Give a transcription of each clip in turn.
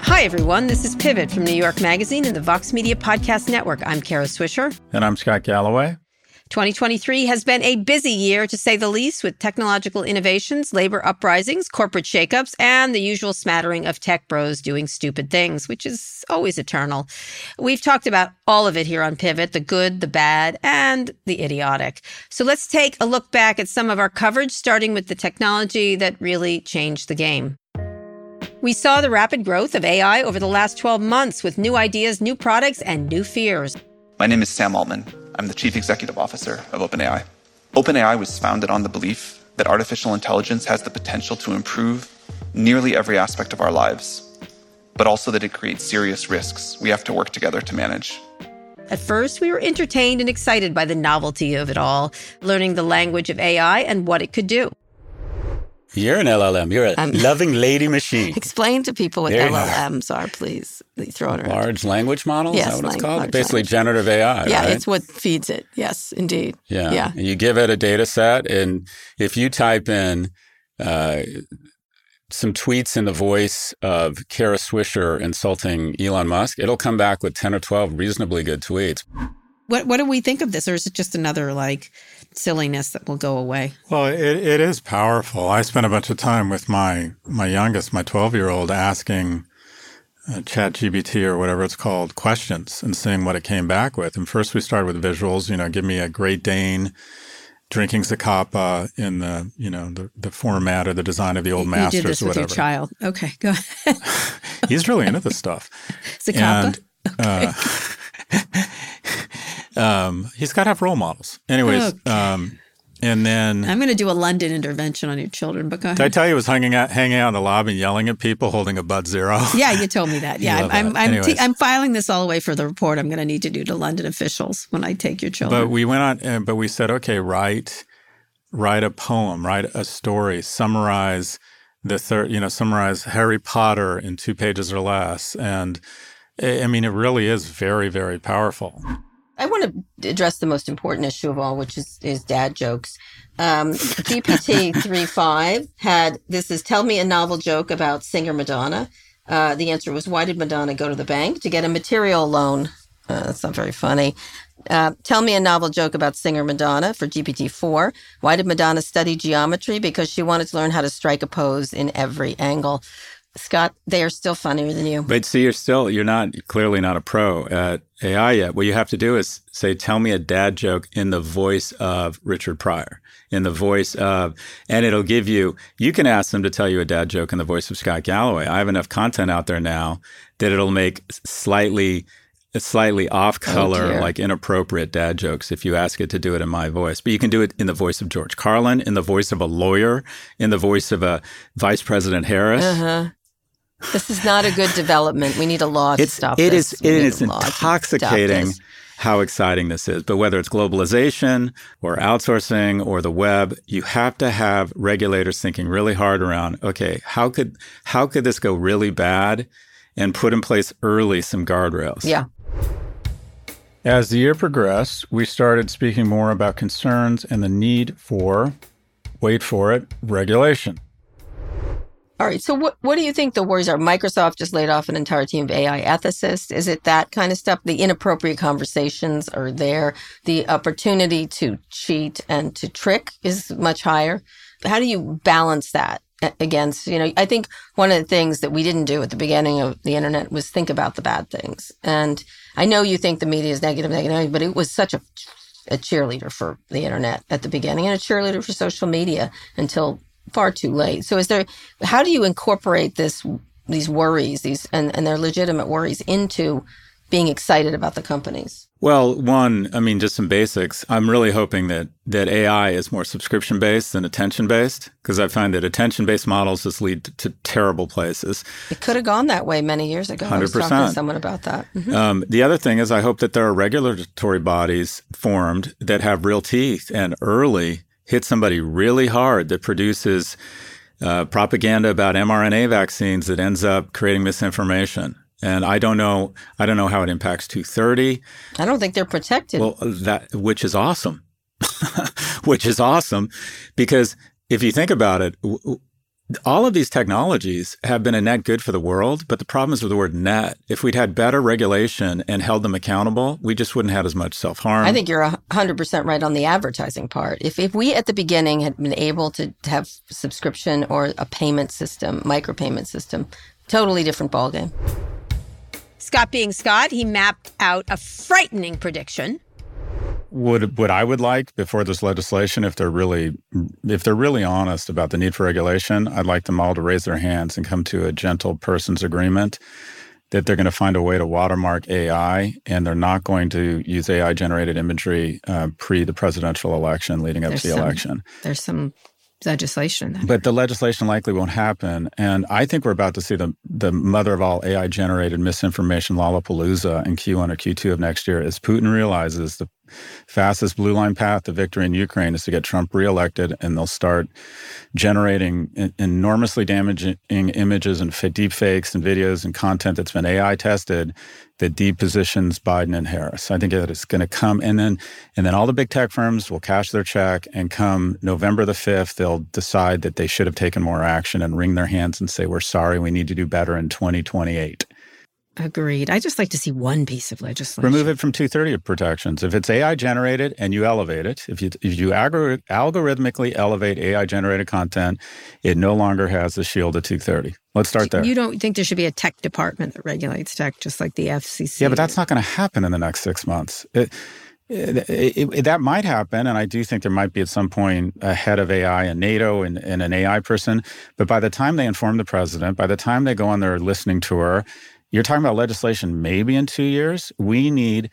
Hi, everyone. This is Pivot from New York Magazine and the Vox Media Podcast Network. I'm Kara Swisher. And I'm Scott Galloway. 2023 has been a busy year, to say the least, with technological innovations, labor uprisings, corporate shakeups, and the usual smattering of tech bros doing stupid things, which is always eternal. We've talked about all of it here on Pivot the good, the bad, and the idiotic. So let's take a look back at some of our coverage, starting with the technology that really changed the game. We saw the rapid growth of AI over the last 12 months with new ideas, new products, and new fears. My name is Sam Altman. I'm the Chief Executive Officer of OpenAI. OpenAI was founded on the belief that artificial intelligence has the potential to improve nearly every aspect of our lives, but also that it creates serious risks we have to work together to manage. At first, we were entertained and excited by the novelty of it all, learning the language of AI and what it could do. You're an LLM. You're a um, loving lady machine. Explain to people what there LLMs are, please. Throw it around. Large language models? Yes, is that what it's called? Basically language. generative AI. Yeah, right? it's what feeds it. Yes, indeed. Yeah. yeah. And you give it a data set, and if you type in uh, some tweets in the voice of Kara Swisher insulting Elon Musk, it'll come back with 10 or 12 reasonably good tweets. What what do we think of this, or is it just another like silliness that will go away? Well, it, it is powerful. I spent a bunch of time with my my youngest, my twelve year old, asking uh, Chat GPT or whatever it's called questions and seeing what it came back with. And first, we started with visuals. You know, give me a Great Dane drinking Zacapa in the you know the, the format or the design of the old you masters did this or whatever. With your child, okay, go ahead. He's really into this stuff. Zacapa. And, okay. uh, um, he's got to have role models. Anyways, okay. um, and then I'm going to do a London intervention on your children. But go ahead. Did I tell you I was hanging out, hanging out in the lobby, yelling at people, holding a Bud Zero? Yeah, you told me that. Yeah, I'm I'm, I'm, t- I'm, filing this all the way for the report. I'm going to need to do to London officials when I take your children. But we went on, uh, but we said, okay, write write a poem, write a story, summarize the third, you know, summarize Harry Potter in two pages or less, and I mean, it really is very, very powerful. I want to address the most important issue of all, which is, is dad jokes. Um, GPT 3.5 had this is tell me a novel joke about singer Madonna. Uh, the answer was why did Madonna go to the bank to get a material loan? Uh, that's not very funny. Uh, tell me a novel joke about singer Madonna for GPT 4. Why did Madonna study geometry? Because she wanted to learn how to strike a pose in every angle. Scott, they are still funnier than you. But see, you're still you're not clearly not a pro at AI yet. What you have to do is say, "Tell me a dad joke in the voice of Richard Pryor." In the voice of, and it'll give you. You can ask them to tell you a dad joke in the voice of Scott Galloway. I have enough content out there now that it'll make slightly slightly off oh, color, oh like inappropriate dad jokes if you ask it to do it in my voice. But you can do it in the voice of George Carlin, in the voice of a lawyer, in the voice of a Vice President Harris. Uh-huh. This is not a good development. We need a law to it's, stop it this. Is, it is intoxicating how exciting this is. But whether it's globalization or outsourcing or the web, you have to have regulators thinking really hard around, okay, how could how could this go really bad and put in place early some guardrails? Yeah. As the year progressed, we started speaking more about concerns and the need for, wait for it, regulation. All right. So what what do you think the worries are? Microsoft just laid off an entire team of AI ethicists. Is it that kind of stuff? The inappropriate conversations are there. The opportunity to cheat and to trick is much higher. How do you balance that against, you know, I think one of the things that we didn't do at the beginning of the internet was think about the bad things. And I know you think the media is negative, negative, but it was such a a cheerleader for the internet at the beginning and a cheerleader for social media until far too late. So is there how do you incorporate this these worries, these and, and their legitimate worries into being excited about the companies? Well, one, I mean, just some basics. I'm really hoping that that AI is more subscription based than attention based because I find that attention based models just lead to, to, terrible places. It could have gone that way many years ago. 100%. I was talking to someone about that. Mm-hmm. Um, the other thing is, I hope that there are regulatory bodies formed that have real teeth and early hit somebody really hard that produces uh, propaganda about mRNA vaccines that ends up creating misinformation and I don't know. I don't know how it impacts 230. I don't think they're protected. Well, that which is awesome, which is awesome, because if you think about it, all of these technologies have been a net good for the world. But the problem is with the word net. If we'd had better regulation and held them accountable, we just wouldn't have as much self harm. I think you're 100% right on the advertising part. If, if we at the beginning had been able to have subscription or a payment system, micropayment system, totally different ballgame. Scott being Scott, he mapped out a frightening prediction. Would what I would like before this legislation, if they're really if they're really honest about the need for regulation, I'd like them all to raise their hands and come to a gentle person's agreement that they're going to find a way to watermark AI and they're not going to use AI generated imagery uh, pre the presidential election leading up there's to the some, election. There's some legislation. But the legislation likely won't happen. And I think we're about to see the, the mother of all AI generated misinformation lollapalooza in Q1 or Q2 of next year as Putin realizes the fastest blue line path to victory in Ukraine is to get Trump reelected, and they'll start generating enormously damaging images and deep fakes and videos and content that's been AI tested that depositions Biden and Harris. I think that it's going to come, and then and then all the big tech firms will cash their check, and come November the fifth, they'll decide that they should have taken more action and wring their hands and say, "We're sorry, we need to do better in 2028." Agreed. I just like to see one piece of legislation. Remove it from 230 protections. If it's AI generated and you elevate it, if you if you algorithmically elevate AI generated content, it no longer has the shield of 230. Let's start there. You don't think there should be a tech department that regulates tech, just like the FCC? Yeah, but that's not going to happen in the next six months. It, it, it, that might happen, and I do think there might be at some point a head of AI in NATO and, and an AI person. But by the time they inform the president, by the time they go on their listening tour, you're talking about legislation maybe in two years. We need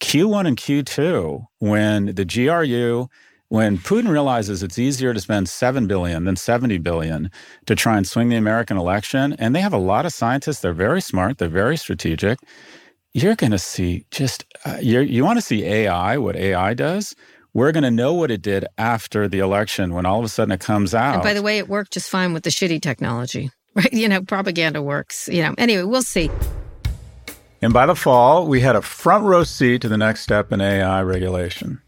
Q1 and Q2 when the GRU, when Putin realizes it's easier to spend 7 billion than 70 billion to try and swing the American election, and they have a lot of scientists, they're very smart, they're very strategic. You're going to see just, uh, you want to see AI, what AI does. We're going to know what it did after the election when all of a sudden it comes out. And by the way, it worked just fine with the shitty technology right? You know, propaganda works. You know, anyway, we'll see. And by the fall, we had a front row seat to the next step in AI regulation.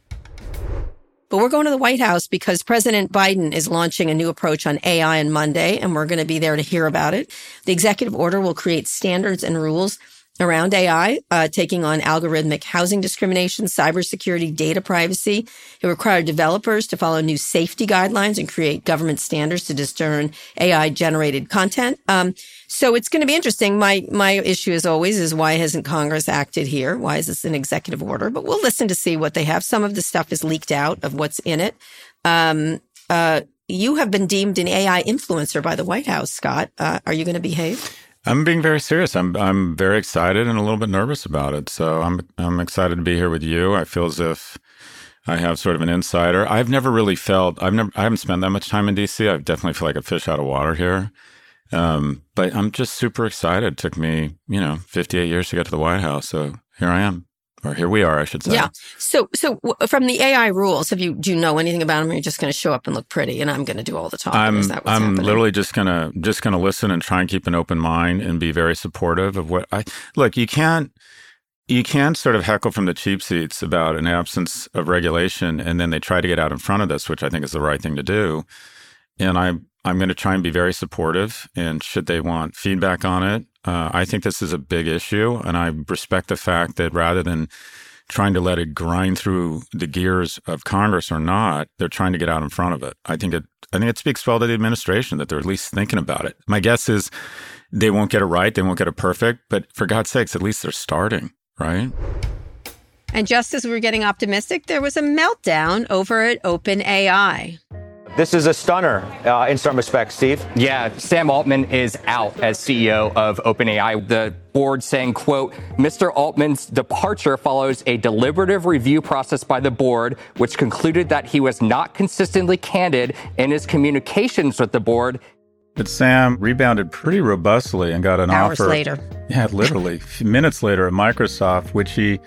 But we're going to the White House because President Biden is launching a new approach on AI on Monday, and we're going to be there to hear about it. The executive order will create standards and rules around AI, uh, taking on algorithmic housing discrimination, cybersecurity, data privacy. It required developers to follow new safety guidelines and create government standards to discern AI generated content. Um, so it's going to be interesting. My my issue, as always, is why hasn't Congress acted here? Why is this an executive order? But we'll listen to see what they have. Some of the stuff is leaked out of what's in it. Um, uh, you have been deemed an AI influencer by the White House, Scott. Uh, are you going to behave? I'm being very serious. I'm I'm very excited and a little bit nervous about it. So I'm I'm excited to be here with you. I feel as if I have sort of an insider. I've never really felt I've never I haven't spent that much time in DC. I definitely feel like a fish out of water here. Um, but I'm just super excited. It took me, you know, 58 years to get to the White House. So here I am or here we are, I should say. Yeah. So, so from the AI rules, have you do you know anything about them? Or are just going to show up and look pretty, and I'm going to do all the talking? I'm I'm happening? literally just gonna just gonna listen and try and keep an open mind and be very supportive of what I look. You can't you can sort of heckle from the cheap seats about an absence of regulation, and then they try to get out in front of this, which I think is the right thing to do. And I I'm going to try and be very supportive. And should they want feedback on it, uh, I think this is a big issue, and I respect the fact that rather than trying to let it grind through the gears of Congress or not, they're trying to get out in front of it. I think it. I think it speaks well to the administration that they're at least thinking about it. My guess is they won't get it right, they won't get it perfect, but for God's sakes, at least they're starting, right? And just as we were getting optimistic, there was a meltdown over at OpenAI. This is a stunner uh, in some respects, Steve. Yeah, Sam Altman is out as CEO of OpenAI. The board saying, quote, Mr. Altman's departure follows a deliberative review process by the board, which concluded that he was not consistently candid in his communications with the board. But Sam rebounded pretty robustly and got an Hours offer. later. Yeah, literally minutes later at Microsoft, which he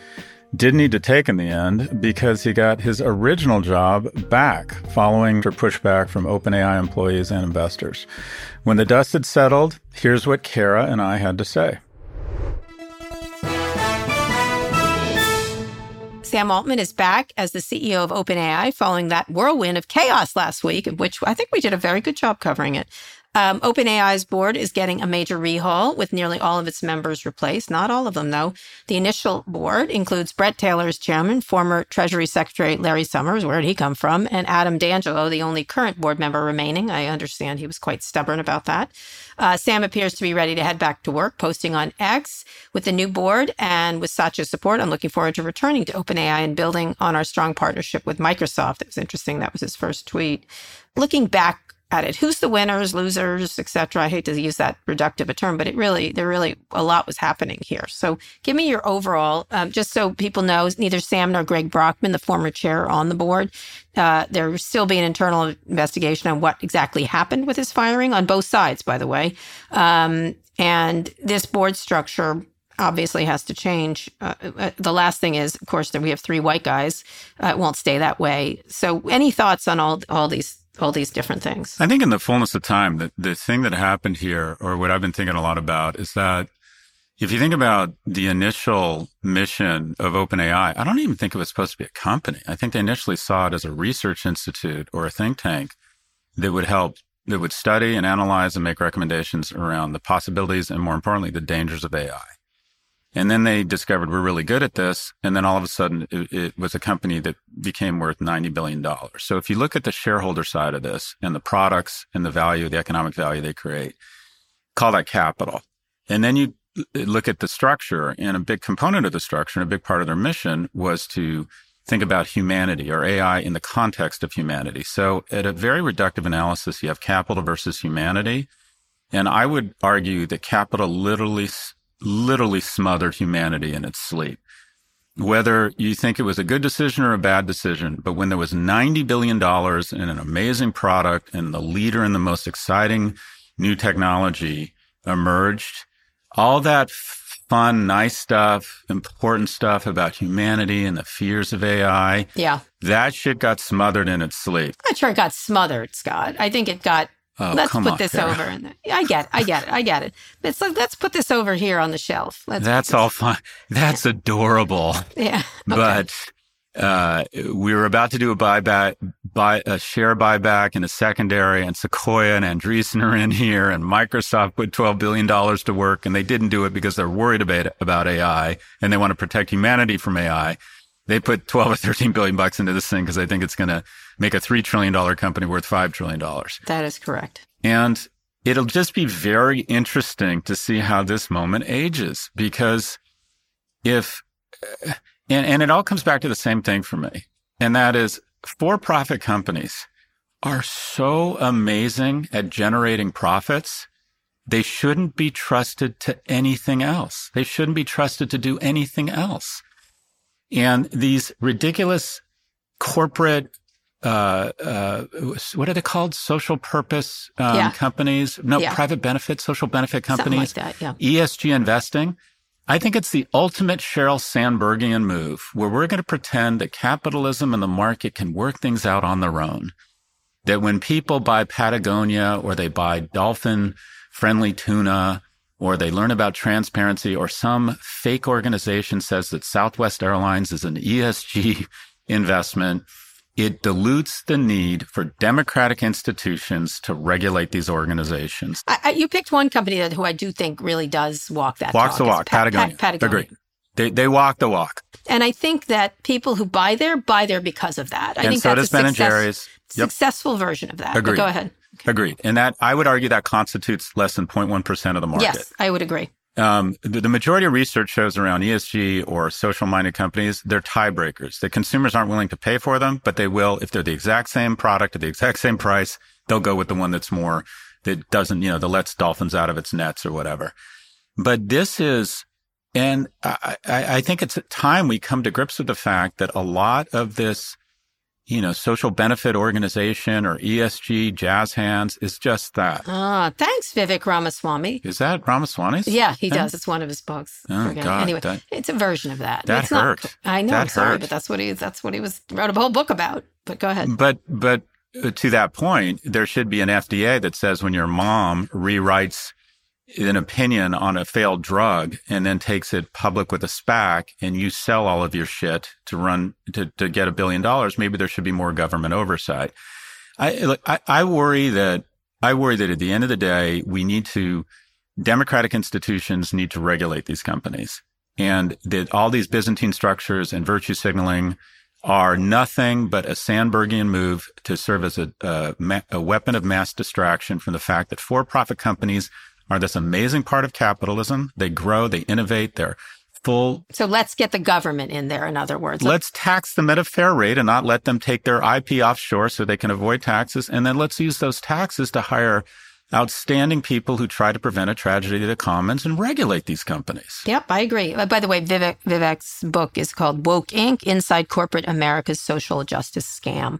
did need to take in the end because he got his original job back following pushback from OpenAI employees and investors. When the dust had settled, here's what Kara and I had to say. Sam Altman is back as the CEO of OpenAI following that whirlwind of chaos last week, which I think we did a very good job covering it. Um, OpenAI's board is getting a major rehaul with nearly all of its members replaced. Not all of them, though. The initial board includes Bret Taylor as chairman, former Treasury Secretary Larry Summers, where did he come from, and Adam D'Angelo, the only current board member remaining. I understand he was quite stubborn about that. Uh, Sam appears to be ready to head back to work, posting on X with the new board and with Satya's support. I'm looking forward to returning to OpenAI and building on our strong partnership with Microsoft. It was interesting. That was his first tweet. Looking back at it. Who's the winners, losers, etc. I hate to use that reductive a term, but it really, there really a lot was happening here. So give me your overall, um, just so people know, neither Sam nor Greg Brockman, the former chair on the board, uh, there will still be an internal investigation on what exactly happened with his firing on both sides, by the way. Um, and this board structure obviously has to change. Uh, uh, the last thing is, of course, that we have three white guys. Uh, it won't stay that way. So, any thoughts on all all these all these different things. I think in the fullness of time, the, the thing that happened here, or what I've been thinking a lot about, is that if you think about the initial mission of OpenAI, I don't even think it was supposed to be a company. I think they initially saw it as a research institute or a think tank that would help, that would study and analyze and make recommendations around the possibilities and more importantly, the dangers of AI. And then they discovered we're really good at this. And then all of a sudden it, it, was a company that became worth $90 billion. So if you look at the shareholder side of this and the products and the value, the economic value they create, call that capital. And then you look at the structure and a big component of the structure and a big part of their mission was to think about humanity or AI in the context of humanity. So at a very reductive analysis, you have capital versus humanity. And I would argue that capital literally literally smothered humanity in its sleep. Whether you think it was a good decision or a bad decision, but when there was $90 billion in an amazing product and the leader in the most exciting new technology emerged, all that fun, nice stuff, important stuff about humanity and the fears of AI. Yeah. That shit got smothered in its sleep. I'm not sure it got smothered, Scott. I think it got Oh, let's put this Kara. over. And I get, it, I get it, I get it. It's like let's put this over here on the shelf. Let's That's all fine. That's adorable. this- Yeah, but uh, we were about to do a buyback, buy a share buyback in a secondary, and Sequoia and Andreessen are in here, and Microsoft put twelve billion dollars to work, and they didn't do it because they're worried about about AI and they want to protect humanity from AI. They put twelve or thirteen billion bucks into this thing because they think it's going to make a three trillion dollar company worth five trillion dollars. that is correct. And it'll just be very interesting to see how this moment ages because if, and, and it all comes back to the same thing for me. And that is for profit companies are so amazing at generating profits. They shouldn't be trusted to anything else. They shouldn't be trusted to do anything else. And these ridiculous corporate uh, uh, what are they called? Social purpose um, Yeah. companies? No, Yeah. private benefit, social benefit Something companies. like that. Yeah. ESG investing. I think it's the ultimate Sheryl Sandbergian move where we're going to pretend that capitalism and the market can work things out on their own. That when people buy Patagonia or they buy dolphin friendly tuna or they learn about transparency or some fake organization says that Southwest Airlines is an ESG investment, it dilutes the need for democratic institutions to regulate these organizations. I, I, you picked one company that who I do think really does walk that Walks the walk, Pa- Pa- Patagonia. Patagonia. Agreed. They, they walk the walk. And I think that people who buy there buy there because of that. I and think so that's does a Ben and success- Jerry's. Yep. successful version of that. But Agreed. go ahead. Agreed. And that I would argue that constitutes less than 0.1% of the market. Yes, I would agree. Um, the, the, majority of research shows around ESG or social minded companies, they're tiebreakers. The consumers aren't willing to pay for them, but they will if they're the exact same product at the exact same price. They'll go with the one that's more that doesn't, you know, that lets dolphins out of its nets or whatever. But this is, and I, I, I think it's time we come to grips with the fact that a lot of this you know, social benefit organization or ESG jazz hands is just that. Ah, thanks, Vivek Ramaswamy. Is that Ramaswamy's? Yeah, he thing? does. It's one of his books. Oh, God, anyway, that, it's a version of that. That it's hurt. Not, I know. That I'm sorry, hurt. but that's what he that's what he was wrote a whole book about. But go ahead. But but uh, to that point, there should be an FDA that says when your mom rewrites an opinion on a failed drug and then takes it public with a SPAC and you sell all of your shit to run to, to get a billion dollars, maybe there should be more government oversight. I, look, I, I worry that, I worry that at the end of the day, we need to, democratic institutions need to regulate these companies and that all these Byzantine structures and virtue signaling are nothing but a Sandbergian move to serve as a, a, a weapon of mass distraction from the fact that for-profit companies are this amazing part of capitalism. They grow, they innovate, they're full. So let's get the government in there, in other words. Let's tax them at a fair rate and not let them take their IP offshore so they can avoid taxes. And then let's use those taxes to hire outstanding people who try to prevent a tragedy to the commons and regulate these companies. Yep, I agree. Uh, by the way, Vivek, Vivek's book is called Woke Inc. Inside Corporate America's Social Justice Scam.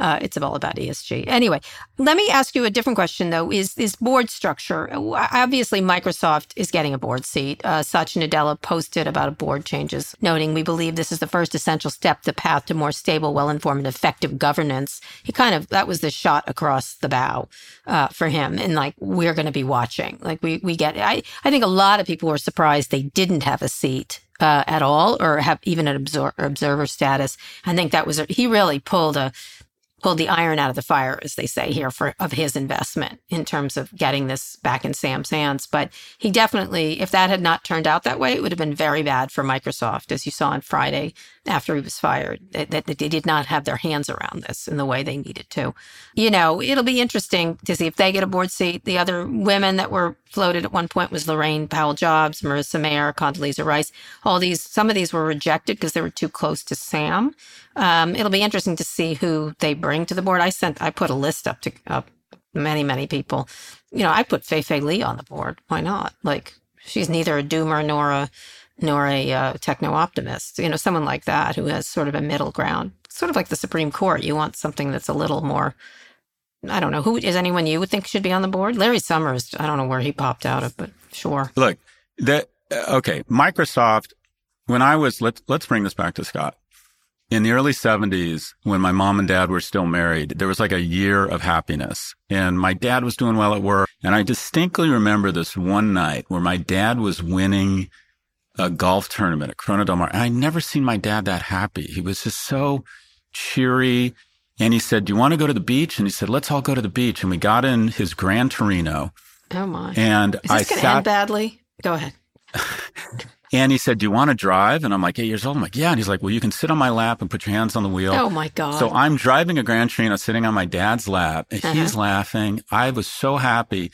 Uh, it's all about ESG. Anyway, let me ask you a different question though. Is is board structure? Obviously, Microsoft is getting a board seat. Uh, Satya Nadella posted about board changes, noting we believe this is the first essential step, the path to more stable, well-informed, and effective governance. He kind of that was the shot across the bow uh, for him, and like we're going to be watching. Like we we get. I I think a lot of people were surprised they didn't have a seat uh, at all or have even an observer, status. I think that was, he really pulled a, pulled the iron out of the fire, as they say here, for of his investment in terms of getting this back in Sam's hands. But he definitely, if that had not turned out that way, it would have been very bad for Microsoft, as you saw on Friday after he was fired, that, that, they did not have their hands around this in the way they needed to. You know, it'll be interesting to see if they get a board seat. The other women that were floated at one point was Laurene Powell Jobs, Marissa Mayer, Condoleezza Rice. All these, some of these were rejected because they were too close to Sam. Um, it'll be interesting to see who they bring to the board. I sent, I put a list up to up many, many people. You know, I put Fei-Fei Li on the board. Why not? Like, she's neither a doomer nor a nor a uh, techno optimist. You know, someone like that who has sort of a middle ground, sort of like the Supreme Court. You want something that's a little more. I don't know who is anyone you would think should be on the board. Larry Summers. I don't know where he popped out of, but sure. Look, that uh, okay. Microsoft. When I was let's let's bring this back to Scott. In the early 70s, when my mom and dad were still married, there was like a year of happiness. And my dad was doing well at work. And I distinctly remember this one night where my dad was winning a golf tournament at Corona Del Mar. And I'd never seen my dad that happy. He was just so cheery. And he said, do you want to go to the beach? And he said, let's all go to the beach. And we got in his Gran Torino. Oh my. And Is this I going to sat, end badly? Go ahead. and he said, do you want to drive? And I'm like, eight years old. I'm like, yeah. And he's like, well, you can sit on my lap and put your hands on the wheel. Oh my God. So I'm driving a Gran Torino sitting on my dad's lap and Uh-huh. he's laughing. I was so happy.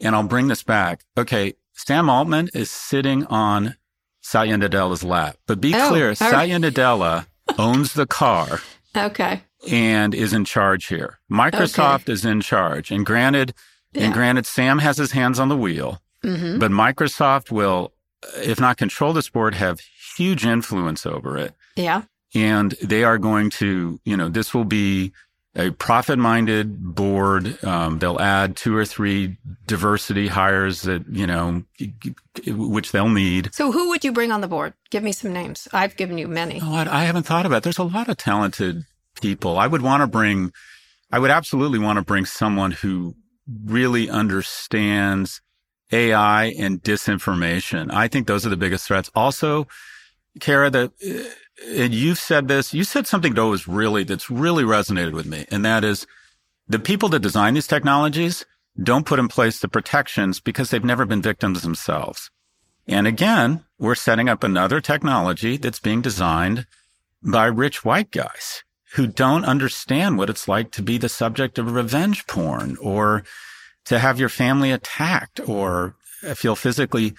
And I'll bring this back. Okay. Sam Altman is sitting on Satya Nadella's lap. But be Oh, clear, Satya Nadella owns the car okay. and is in charge here. Microsoft is in charge. And granted, Yeah. and granted, Sam has his hands on the wheel, hmm but Microsoft will, if not control this board, have huge influence over it. Yeah. And they are going to, you know, this will be a profit minded board. Um, they'll add two or three diversity hires that, you know, which they'll need. So who would you bring on the board? Give me some names. I've given you many. Oh, I, I haven't thought about it. There's a lot of talented people. I would want to bring, I would absolutely want to bring someone who really understands AI and disinformation. I think those are the biggest threats. Also, Kara, that uh, and you've said this, you said something that was really, that's really resonated with me. And that is the people that design these technologies don't put in place the protections because they've never been victims themselves. And again, we're setting up another technology that's being designed by rich white guys who don't understand what it's like to be the subject of revenge porn or to have your family attacked or feel physically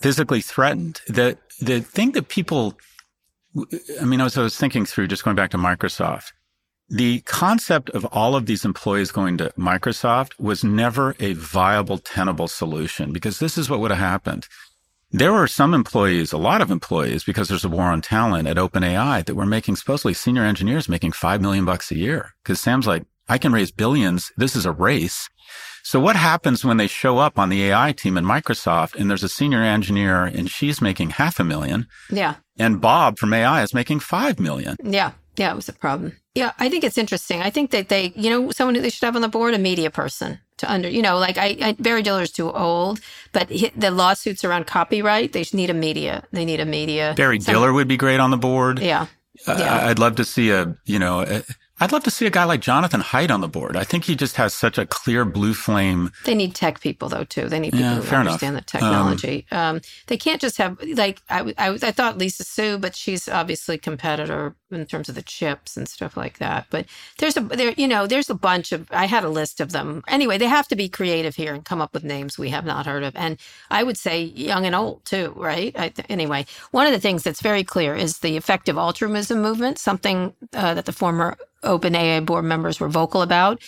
physically threatened. The the thing that people, I mean, as I was thinking through, just going back to Microsoft, the concept of all of these employees going to Microsoft was never a viable, tenable solution because this is what would have happened. There were some employees, a lot of employees, because there's a war on talent at OpenAI that were making supposedly senior engineers making five million bucks a year. Cause Sam's like, I can raise billions. This is a race. So what happens when they show up on the AI team in Microsoft and there's a senior engineer and she's making half a million? Yeah. And Bob from AI is making five million. Yeah. Yeah. It was a problem. Yeah. I think it's interesting. I think that they, you know, someone who they should have on the board, a media person to under, you know, like I, I Barry Diller's too old, but he, the lawsuits around copyright, they need a media. They need a media. Barry Diller would be great on the board. Yeah. Uh, Yeah. I'd love to see a, you know, I'd love to see a guy like Jonathan Haidt on the board. I think he just has such a clear blue flame. They need tech people though too. They need people Yeah, who fair enough. understand the technology. Um, they can't just have like I, I, I thought Lisa Su, but she's obviously competitor in terms of the chips and stuff like that. But there's a there you know there's a bunch of I had a list of them. Anyway, they have to be creative here and come up with names we have not heard of. And I would say young and old too, right? I, th- anyway, one of the things that's very clear is the effective altruism movement, something uh, that the former OpenAI board members were vocal about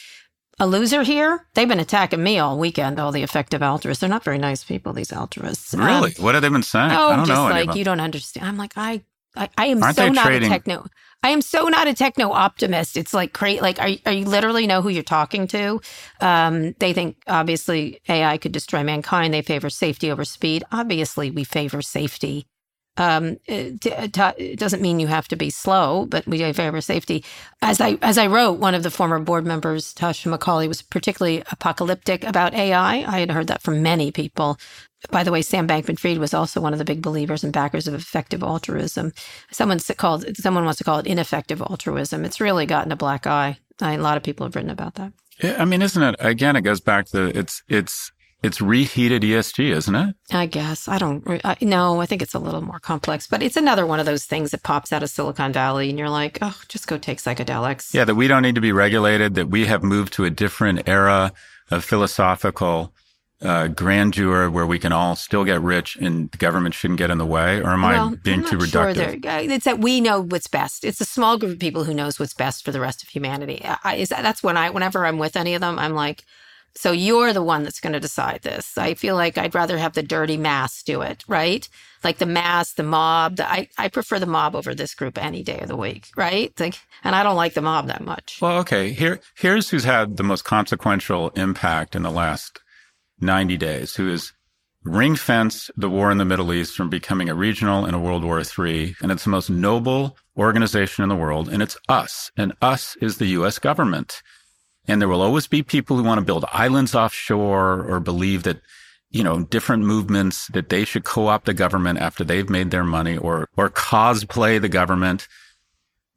a loser here. They've been attacking me all weekend, all the effective altruists. They're not very nice people, these altruists. Um, Really? what have they been saying? oh, I don't just know. like you don't understand. I'm like, I, I, I am Aren't so not trading- a techno. I am so not a techno optimist. It's like great. Like, are, are you literally know who you're talking to? Um, they think obviously AI could destroy mankind. They favor safety over speed. Obviously, we favor safety. Um, it, it- it doesn't mean you have to be slow, but we favor safety. As I as I wrote, one of the former board members, Tasha McCauley, was particularly apocalyptic about AI. I had heard that from many people. By the way, Sam Bankman-Fried was also one of the big believers and backers of effective altruism. Someone called someone wants to call it ineffective altruism. It's really gotten a black eye. I, a lot of people have written about that. I mean, isn't it? Again, it goes back to it's it's it's reheated ESG, isn't it? I guess I don't. I, no, I think it's a little more complex, but it's another one of those things that pops out of Silicon Valley, and you're like, oh, just go take psychedelics. Yeah, that we don't need to be regulated. That we have moved to a different era of philosophical uh, grandeur where we can all still get rich and the government shouldn't get in the way. Or am Well, I being too sure reductive? uh, it's that we know what's best. It's a small group of people who knows what's best for the rest of humanity. I, that, that's when I, whenever I'm with any of them, I'm like, so you're the one that's going to decide this. I feel like I'd rather have the dirty mass do it, right? Like the mass, the mob. The, I, I prefer the mob over this group any day of the week, right? Like, and I don't like the mob that much. Well, okay. Here, here's who's had the most consequential impact in the last 90 days, who has ring fenced the war in the Middle East from becoming a regional and a World War III. And it's the most noble organization in the world. And it's us. And us is the U.S. government. And there will always be people who want to build islands offshore or believe that, you know, different movements that they should co-opt the government after they've made their money or, or cosplay the government.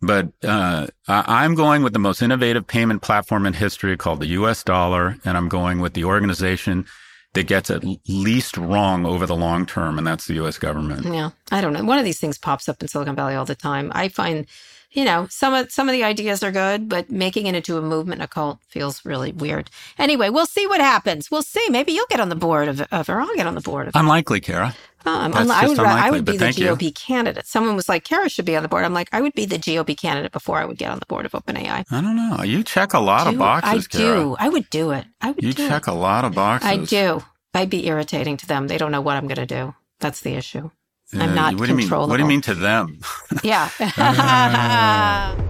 But uh, I- I'm going with the most innovative payment platform in history called the US dollar. And I'm going with the organization that gets at least wrong over the long term. And that's the US government. Yeah, I don't know. One of these things pops up in Silicon Valley all the time. I find, you know, some of some of the ideas are good, but making it into a movement, a cult, feels really weird. Anyway, we'll see what happens. We'll see. Maybe you'll get on the board of, of or I'll get on the board of. Unlikely, Kara. Um, that's I would, I would be the thank you. GOP candidate. Someone was like, Kara should be on the board. I'm like, I would be the GOP candidate before I would get on the board of OpenAI. I don't know. You check a lot of boxes, I do. I would do it. I would You do check it. a lot of boxes. I do. I'd be irritating to them. They don't know what I'm going to do. That's the issue. I'm Uh, not what do you mean? What do you mean to them? Yeah.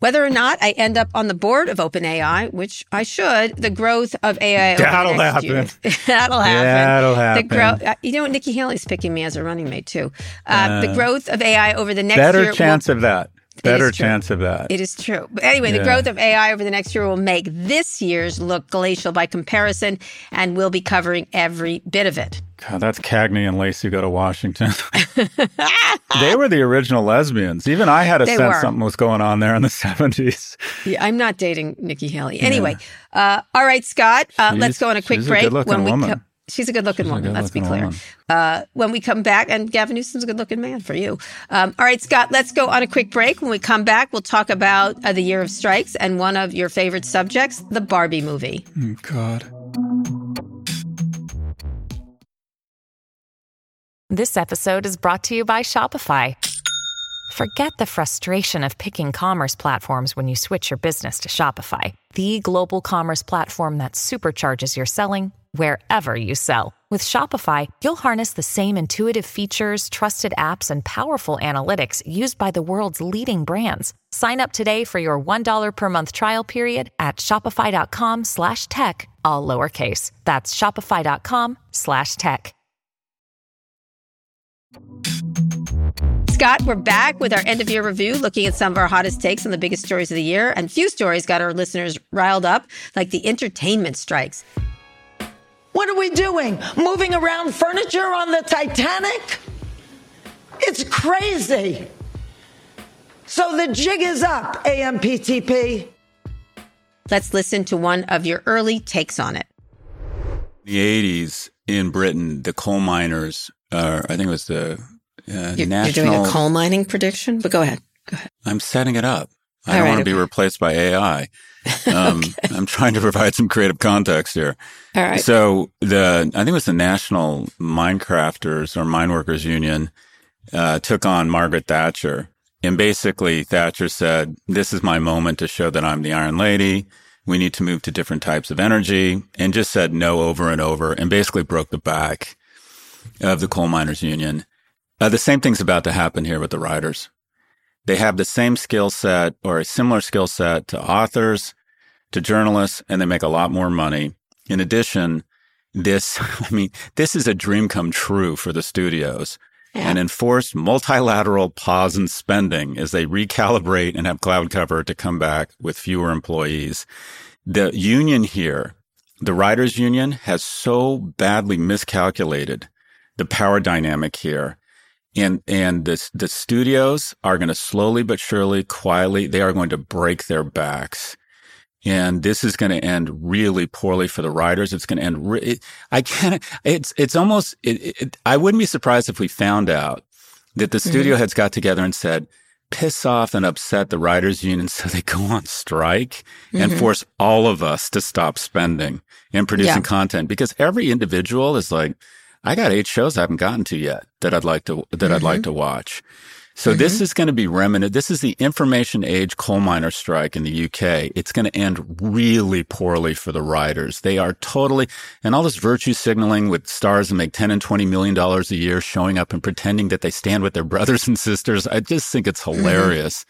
Whether or not I end up on the board of OpenAI, which I should, the growth of AI. over the That'll next year- That'll happen. That'll happen. The growth. uh, You know, what Nikki Haley's picking me as a running mate too. Uh, the growth of AI over the next Better year. will- chance of that. Better true. chance of that. it is true. But anyway, the growth of AI over the next year will make this year's look glacial by comparison, and we'll be covering every bit of it. God, that's Cagney and Lacey go to Washington. they were the original lesbians. Even I had a They sense were. something was going on there in the 70s. Yeah, I'm not dating Nikki Haley. Anyway, uh, all right, Scott, uh, let's go on a quick break. when we co- she's a good-looking She's a woman. let's be clear. Uh, when we come back, and Gavin Newsom's a good-looking man for you. Um, all right, Scott, let's go on a quick break. When we come back, we'll talk about uh, the year of strikes and one of your favorite subjects, the Barbie movie. Oh, God. This episode is brought to you by Shopify. Forget the frustration of picking commerce platforms when you switch your business to Shopify, the global commerce platform that supercharges your selling wherever you sell. With Shopify, you'll harness the same intuitive features, trusted apps, and powerful analytics used by the world's leading brands. Sign up today for your $1 per month trial period at shopify.com slash tech, all lowercase. That's shopify.com slash tech. Scott, we're back with our end of year review, looking at some of our hottest takes on the biggest stories of the year. And few stories got our listeners riled up, like the entertainment strikes. What are we doing? Moving around furniture on the Titanic? It's crazy. So the jig is up, AMPTP. Let's listen to one of your early takes on it. The 80s in Britain, the coal miners, uh, I think it was the uh, You're, national. you're doing a coal mining prediction, but go ahead. Go ahead. I'm setting it up. I All don't right, want to be replaced by AI. Um, I'm trying to provide some creative context here. All right. So the I think it was the National Minecrafters or Mine Workers Union uh, took on Margaret Thatcher, and basically Thatcher said, "This is my moment to show that I'm the Iron Lady. We need to move to different types of energy," and just said no over and over, and basically broke the back of the Coal Miners Union. Uh, the same thing's about to happen here with the writers. They have the same skill set or a similar skill set to authors, to journalists, and they make a lot more money. In addition, this, I mean, this is a dream come true for the studios. And enforced multilateral pause in spending as they recalibrate and have cloud cover to come back with fewer employees. The union here, the writers union has so badly miscalculated the power dynamic here. And, and the, the studios are going to slowly but surely, quietly, they are going to break their backs. And this is going to end really poorly for the writers. It's going to end. Re- it, I can't. It's it's almost. It, it, I wouldn't be surprised if we found out that the mm-hmm. studio heads got together and said, "Piss off and upset the writers' union so they go on strike and mm-hmm. force all of us to stop spending and producing Yeah. content." Because every individual is like, "I got eight shows I haven't gotten to yet that I'd like to that I'd like mm-hmm. to watch." So this mm-hmm. is going to be remnant. This is the information age coal miner strike in the UK. It's going to end really poorly for the writers. They are totally, and all this virtue signaling with stars that make 10 and 20 million dollars a year showing up and pretending that they stand with their brothers and sisters. I just think it's mm-hmm. hilarious.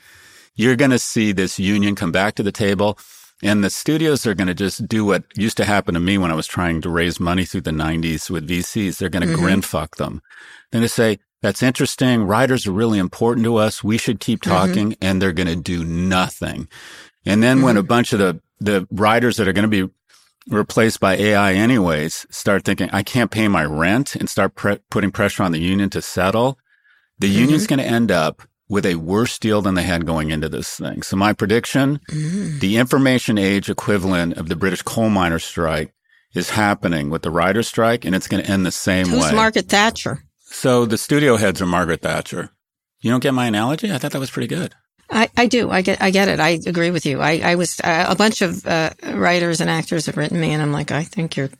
You're going to see this union come back to the table and the studios are going to just do what used to happen to me when I was trying to raise money through the 90s with VCs. They're going to mm-hmm. grin fuck them. They're going to say, that's interesting. Writers are really important to us. We should keep mm-hmm. talking. And they're going to do nothing. And then when a mm-hmm. bunch of the, the writers that are going to be replaced by AI anyways start thinking, I can't pay my rent and start pre- putting pressure on the union to settle, the union's going to end up with a worse deal than they had going into this thing. So my prediction, the information age equivalent of the British coal miner strike is happening with the writer strike and it's going to end the same Who's way. Margaret Thatcher? So the studio heads are Margaret Thatcher. You don't get my analogy? I thought that was pretty good. I, I do. I get. I get it. I agree with you. I, I was uh, a bunch of uh, writers and actors have written me, and I'm like, I think you're.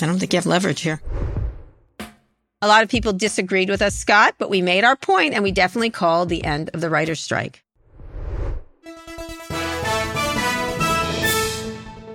I don't think you have leverage here. A lot of people disagreed with us, Scott, but we made our point, and we definitely called the end of the writers' strike.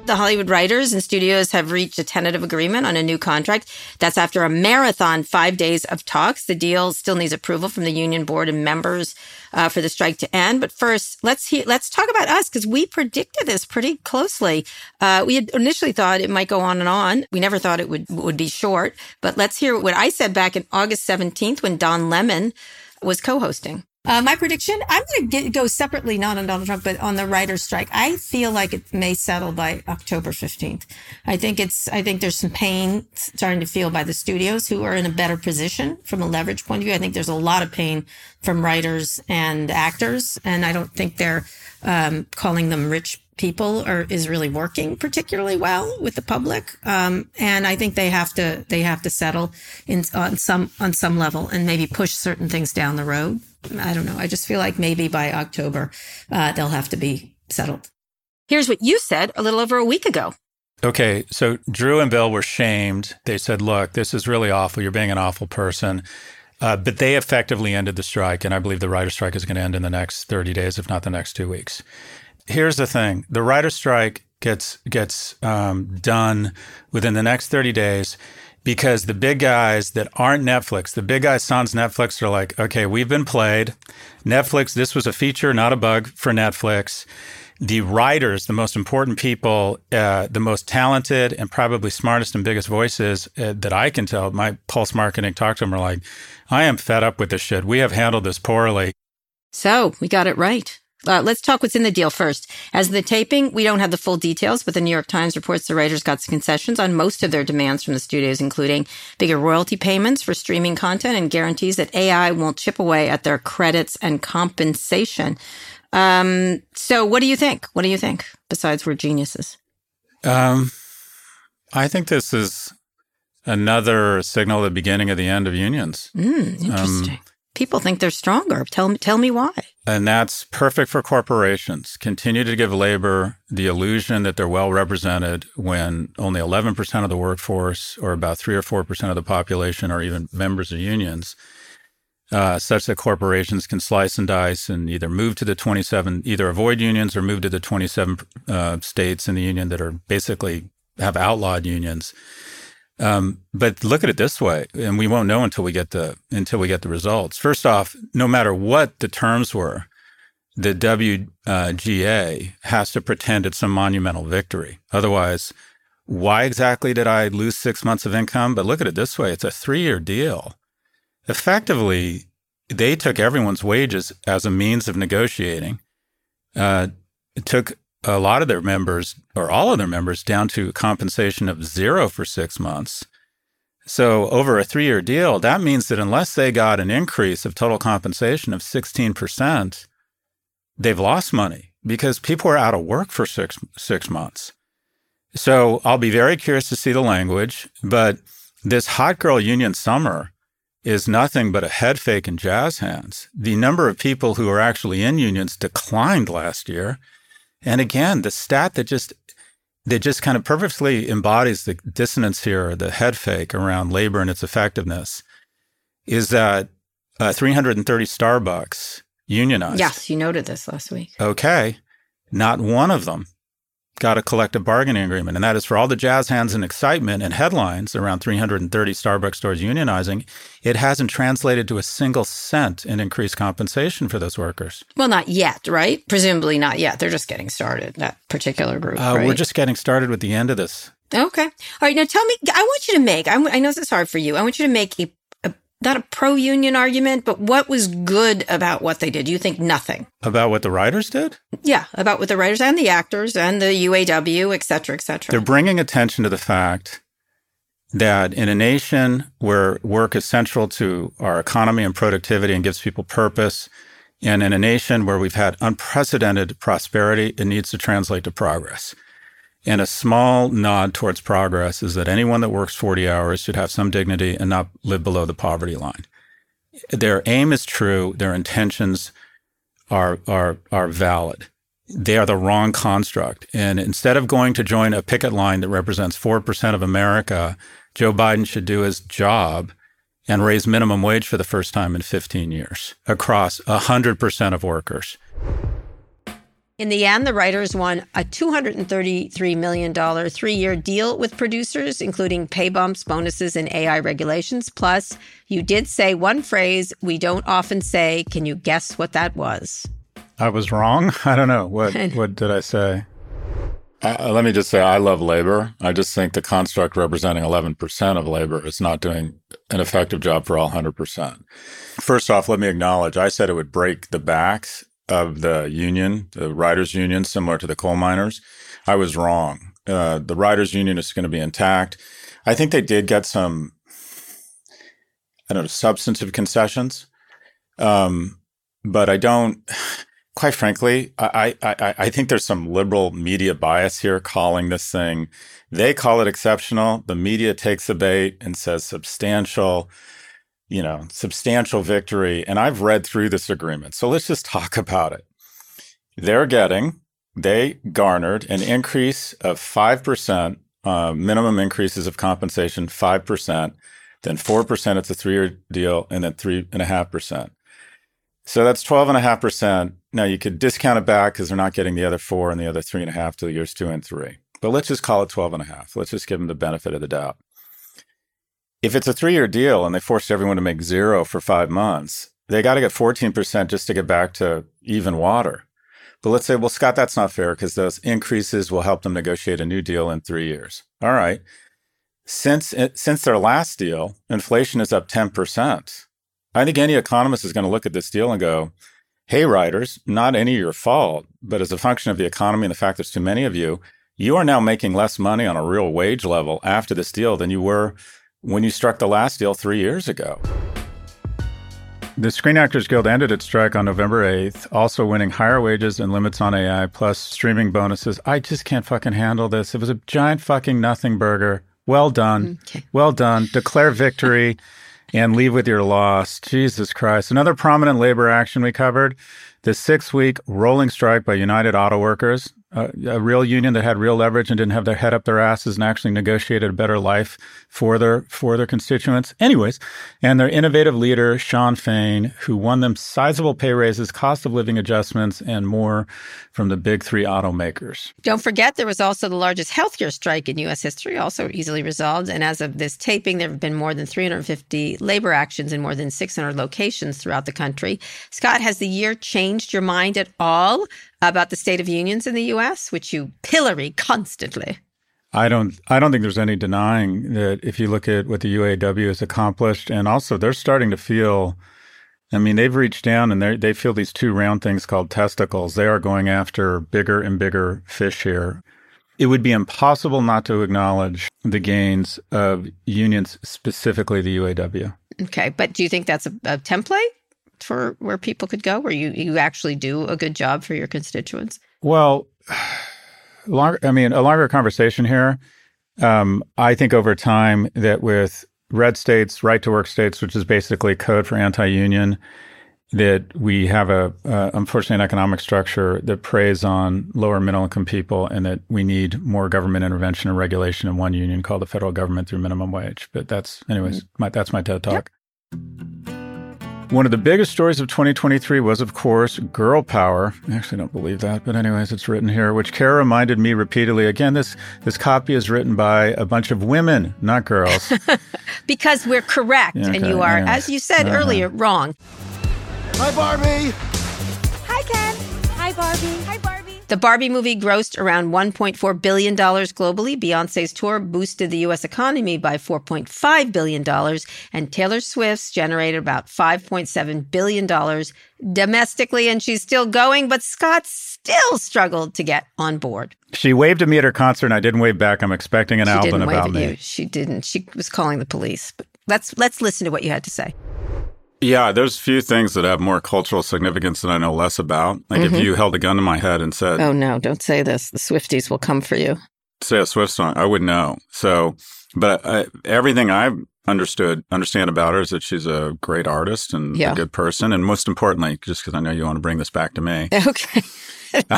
The Hollywood writers and studios have reached a tentative agreement on a new contract. That's after a marathon five days of talks. The deal still needs approval from the union board and members uh, for the strike to end. But first, let's hear, let's talk about us because we predicted this pretty closely. Uh, we had initially thought it might go on and on. We never thought it would would be short. But let's hear what I said back in August seventeenth when Don Lemon was co-hosting. Uh, my prediction, I'm going to go separately, not on Donald Trump, but on the writer's strike. I feel like it may settle by October 15th. I think it's, I think there's some pain starting to feel by the studios who are in a better position from a leverage point of view. I think there's a lot of pain from writers and actors. And I don't think they're, um, calling them rich people or is really working particularly well with the public. Um, and I think they have to, they have to settle in on some, on some level and maybe push certain things down the road. I don't know. I just feel like maybe by October, uh, they'll have to be settled. Here's what you said a little over a week ago. Okay, so Drew and Bill were shamed. They said, look, this is really awful. You're being an awful person. Uh, but they effectively ended the strike. And I believe the writer's strike is going to end in the next 30 days, if not the next two weeks. Here's the thing the writer's strike gets, gets um, done within the next 30 days because the big guys that aren't Netflix, the big guys sans Netflix are like, okay, we've been played. Netflix, this was a feature, not a bug for Netflix the writers, the most important people, uh, the most talented and probably smartest and biggest voices uh, that I can tell, my pulse marketing talk to them are like, I am fed up with this shit. We have handled this poorly. So we got it right. Uh, let's talk what's in the deal first. As the taping, we don't have the full details, but the New York Times reports the writers got some concessions on most of their demands from the studios, including bigger royalty payments for streaming content and guarantees that AI won't chip away at their credits and compensation. Um, so what do you think? What do you think? Besides, we're geniuses. Um, I think this is another signal at the beginning of the end of unions. Mm, interesting. Um, People think they're stronger. Tell me, tell me why. And that's perfect for corporations. Continue to give labor the illusion that they're well represented when only 11% of the workforce, or about three or four percent of the population, are even members of unions uh, such that corporations can slice and dice and either move to the 27, either avoid unions or move to the 27 uh, states in the union that are basically have outlawed unions. Um, but look at it this way, and we won't know until we get the until we get the results. First off, no matter what the terms were, the WGA has to pretend it's some monumental victory. Otherwise, why exactly did I lose six months of income? But look at it this way: it's a three-year deal effectively, they took everyone's wages as a means of negotiating. Uh, took a lot of their members, or all of their members, down to compensation of zero for six months. So, over a three year deal, that means that unless they got an increase of total compensation of 16%, they've lost money because people are out of work for six, six months. So, I'll be very curious to see the language, but this hot girl union summer is nothing but a head fake and jazz hands. The number of people who are actually in unions declined last year. And again, the stat that just that just kind of perfectly embodies the dissonance here, the head fake around labor and its effectiveness, is that uh, 330 Starbucks unionized. Yes, you noted this last week. Okay. Not one of them got a collective bargaining agreement, and that is for all the jazz hands and excitement and headlines around 330 Starbucks stores unionizing. It hasn't translated to a single cent in increased compensation for those workers. Well, not yet, right? Presumably not yet. They're just getting started, that particular group. Uh, right? We're just getting started with the end of this. Okay. All right. Now tell me, I want you to make, I, I know this is hard for you. I want you to make a not a pro union argument, but what was good about what they did? You think nothing about what the writers did? Yeah, about what the writers and the actors and the UAW, et cetera, et cetera. They're bringing attention to the fact that in a nation where work is central to our economy and productivity and gives people purpose, and in a nation where we've had unprecedented prosperity, it needs to translate to progress. And a small nod towards progress is that anyone that works 40 hours should have some dignity and not live below the poverty line. Their aim is true, their intentions are, are, are valid. They are the wrong construct. And instead of going to join a picket line that represents 4% of America, Joe Biden should do his job and raise minimum wage for the first time in 15 years across 100% of workers. In the end, the writers won a $233 million three year deal with producers, including pay bumps, bonuses, and AI regulations. Plus, you did say one phrase we don't often say. Can you guess what that was? I was wrong. I don't know. What, what did I say? Uh, let me just say, I love labor. I just think the construct representing 11% of labor is not doing an effective job for all 100%. First off, let me acknowledge I said it would break the backs of the union, the writers' union, similar to the coal miners. I was wrong. Uh, the writers' union is going to be intact. I think they did get some, I don't know, substantive concessions, um, but I don't. Quite frankly, I, I I think there's some liberal media bias here calling this thing. They call it exceptional. The media takes the bait and says substantial you know, substantial victory. And I've read through this agreement. So let's just talk about it. They're getting, they garnered an increase of 5% uh, minimum increases of compensation, 5%, then 4%, it's a three year deal, and then 3.5%. So that's 12.5%. Now you could discount it back because they're not getting the other four and the other three and a half to years two and three. But let's just call it 12.5. Let's just give them the benefit of the doubt. If it's a three year deal and they forced everyone to make zero for five months, they got to get 14% just to get back to even water. But let's say, well, Scott, that's not fair because those increases will help them negotiate a new deal in three years. All right. Since, eh, since their last deal, inflation is up 10%. I think any economist is going to look at this deal and go, hey, writers, not any of your fault, but as a function of the economy and the fact there's too many of you, you are now making less money on a real wage level after this deal than you were when you struck the last deal three years ago. The Screen Actors Guild ended its strike on November 8th, also winning higher wages and limits on AI plus streaming bonuses. I just can't fucking handle this. It was a giant fucking nothing burger. Well done. Okay. Well done. Declare victory and leave with your loss. Jesus Christ. Another prominent labor action we covered the six week rolling strike by United Auto Workers a, a, real union that had real leverage and didn't have their head up their asses and actually negotiated a better life for their for their constituents. Anyways, and their innovative leader Shawn Fain, who won them sizable pay raises, cost of living adjustments, and more from the big three automakers. Don't forget, there was also the largest healthcare strike in U.S. history, also easily resolved. And as of this taping, there have been more than 350 labor actions in more than 600 locations throughout the country. Scott, has the year changed your mind at all about the state of unions in the U.S., which you pillory constantly. I don't. I don't think there's any denying that if you look at what the UAW has accomplished, and also they're starting to feel. I mean, they've reached down and they they feel these two round things called testicles. They are going after bigger and bigger fish here. It would be impossible not to acknowledge the gains of unions, specifically the UAW. Okay, but do you think that's a, a template? For where people could go, where you you actually do a good job for your constituents? Well, longer. I mean, a longer conversation here. Um, I think over time that with red states, right to work states, which is basically code for anti-union, that we have a uh, unfortunately an economic structure that preys on lower middle income people, and that we need more government intervention and regulation in one union called the federal government through minimum wage. But that's, anyways, mm-hmm. my, that's my TED talk. Yep. One of the biggest stories of 2023 was, of course, girl power. I actually don't believe that, but anyways, it's written here, which Kara reminded me repeatedly. Again, this this copy is written by a bunch of women, not girls. because we're correct, okay, and you are, yeah. as you said uh-huh. earlier, wrong. Hi, Barbie. Hi, Ken. Hi, Barbie. Hi, Barbie. The Barbie movie grossed around $1.4 billion globally. Beyonce's tour boosted the U.S. economy by $4.5 billion, and Taylor Swift's generated about $5.7 billion domestically, and she's still going, but Scott still struggled to get on board. She waved at me at her concert, and I didn't wave back. I'm expecting an she album about me. You. She didn't. She was calling the police. But let's let's listen to what you had to say. Yeah, there's a few things that have more cultural significance that I know less about. Like mm-hmm. if you held a gun to my head and said, "Oh no, don't say this. The Swifties will come for you." Say a Swift song, I would know. So, but I, everything I've understood understand about her is that she's a great artist and yeah. a good person, and most importantly, just because I know you want to bring this back to me. Okay.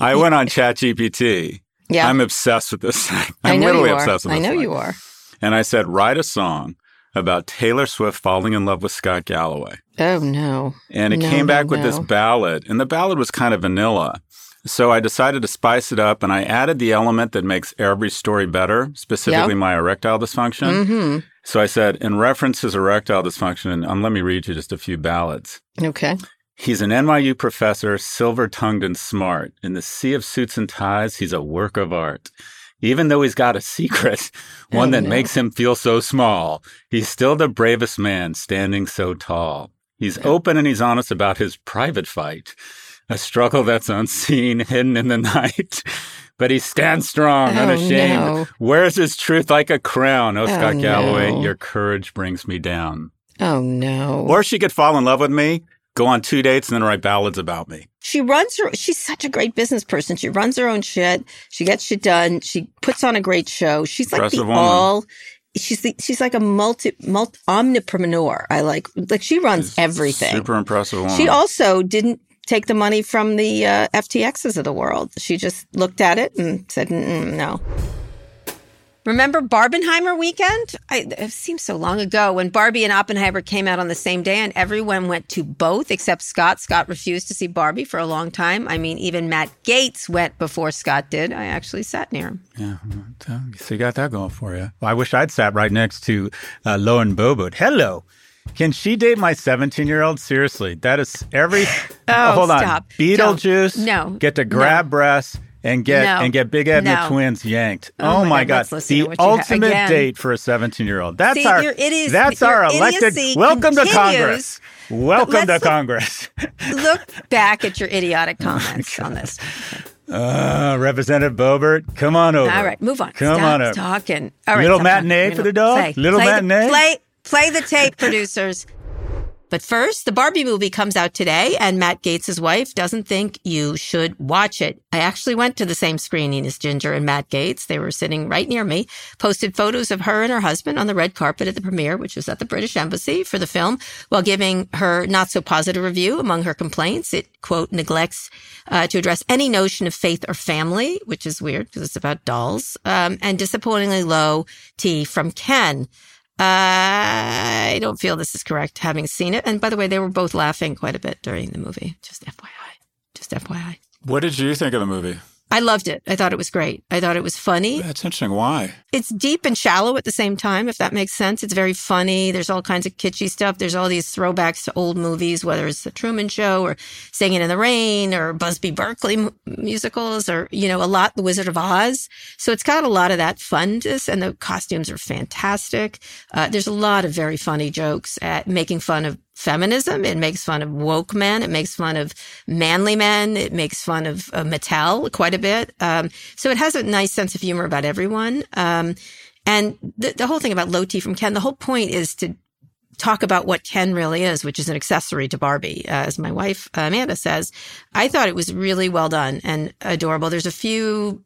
I went on ChatGPT. Yeah, I'm obsessed with this thing. I'm literally obsessed with this. I know thing. you are. And I said, write a song about Taylor Swift falling in love with Scott Galloway. Oh, no. And it no, came back no, with no. this ballad, and the ballad was kind of vanilla. So I decided to spice it up and I added the element that makes every story better, specifically yep. my erectile dysfunction. Mm-hmm. So I said, in reference to his erectile dysfunction, and um, let me read you just a few ballads. Okay. He's an NYU professor, silver tongued and smart. In the sea of suits and ties, he's a work of art. Even though he's got a secret, one oh, that makes him feel so small, he's still the bravest man standing so tall. He's open and he's honest about his private fight, a struggle that's unseen, hidden in the night. but he stands strong, oh, unashamed, no. wears his truth like a crown. Oh, oh Scott Galloway, no. your courage brings me down. Oh, no. Or she could fall in love with me, go on two dates, and then write ballads about me. She runs her, she's such a great business person. She runs her own shit. She gets shit done. She puts on a great show. She's like Impressive the woman. all, she's the, she's like a multi, multi, omnipreneur. I like, like she runs She's everything. Super impressive woman. She also didn't take the money from the uh, FTXs of the world. She just looked at it and said, no. Remember Barbenheimer weekend? I, it seems so long ago when Barbie and Oppenheimer came out on the same day and everyone went to both except Scott. Scott refused to see Barbie for a long time. I mean, even Matt Gaetz went before Scott did. I actually sat near him. Yeah, so you got that going for you. Well, I wish I'd sat right next to uh, Lauren Boebert. Hello. Can she date my 17 year old? Seriously, that is every. oh, hold on. stop. Beetlejuice. Don't. No. Get to grab no. breasts and get No. and get Big Edna No. twins yanked. Oh Oh, my God, God, the you ha- ultimate date for a 17 year old. That's See, our your idiocy- that's our elected. Welcome to. Congress. Welcome to Congress. Look back at your idiotic comments on this. Uh, Representative Boebert, come on over. All right, move on. Come Stop on over. talking. All right, Little matinee for the dog? Play, Little play the- matinee? play, play the tape, producers. But first, the Barbie movie comes out today, and Matt Gaetz' wife doesn't think you should watch it. I actually went to the same screening as Ginger and Matt Gaetz. They were sitting right near me, posted photos of her and her husband on the red carpet at the premiere, which was at the British Embassy for the film, while giving her not so positive review. Among her complaints, it, quote, neglects uh, to address any notion of faith or family, which is weird because it's about dolls, um, and disappointingly low T from Ken. I don't feel this is correct having seen it. And by the way, they were both laughing quite a bit during the movie. Just FYI. Just FYI. What did you think of the movie? I loved it. I thought it was great. I thought it was funny. That's interesting. Why? It's deep and shallow at the same time, if that makes sense. It's very funny. There's all kinds of kitschy stuff. There's all these throwbacks to old movies, whether it's The Truman Show or Singing in the Rain or Busby Berkeley mu- musicals or, you know, a lot The Wizard of Oz. So it's got a lot of that funness and the costumes are fantastic. Uh, there's a lot of very funny jokes at making fun of feminism. It makes fun of woke men. It makes fun of manly men. It makes fun of uh, Mattel quite a bit. Um, so it has a nice sense of humor about everyone. Um, and the, the whole thing about low T from Ken, the whole point is to talk about what Ken really is, which is an accessory to Barbie. Uh, as my wife Amanda says, I thought it was really well done and adorable. There's a few,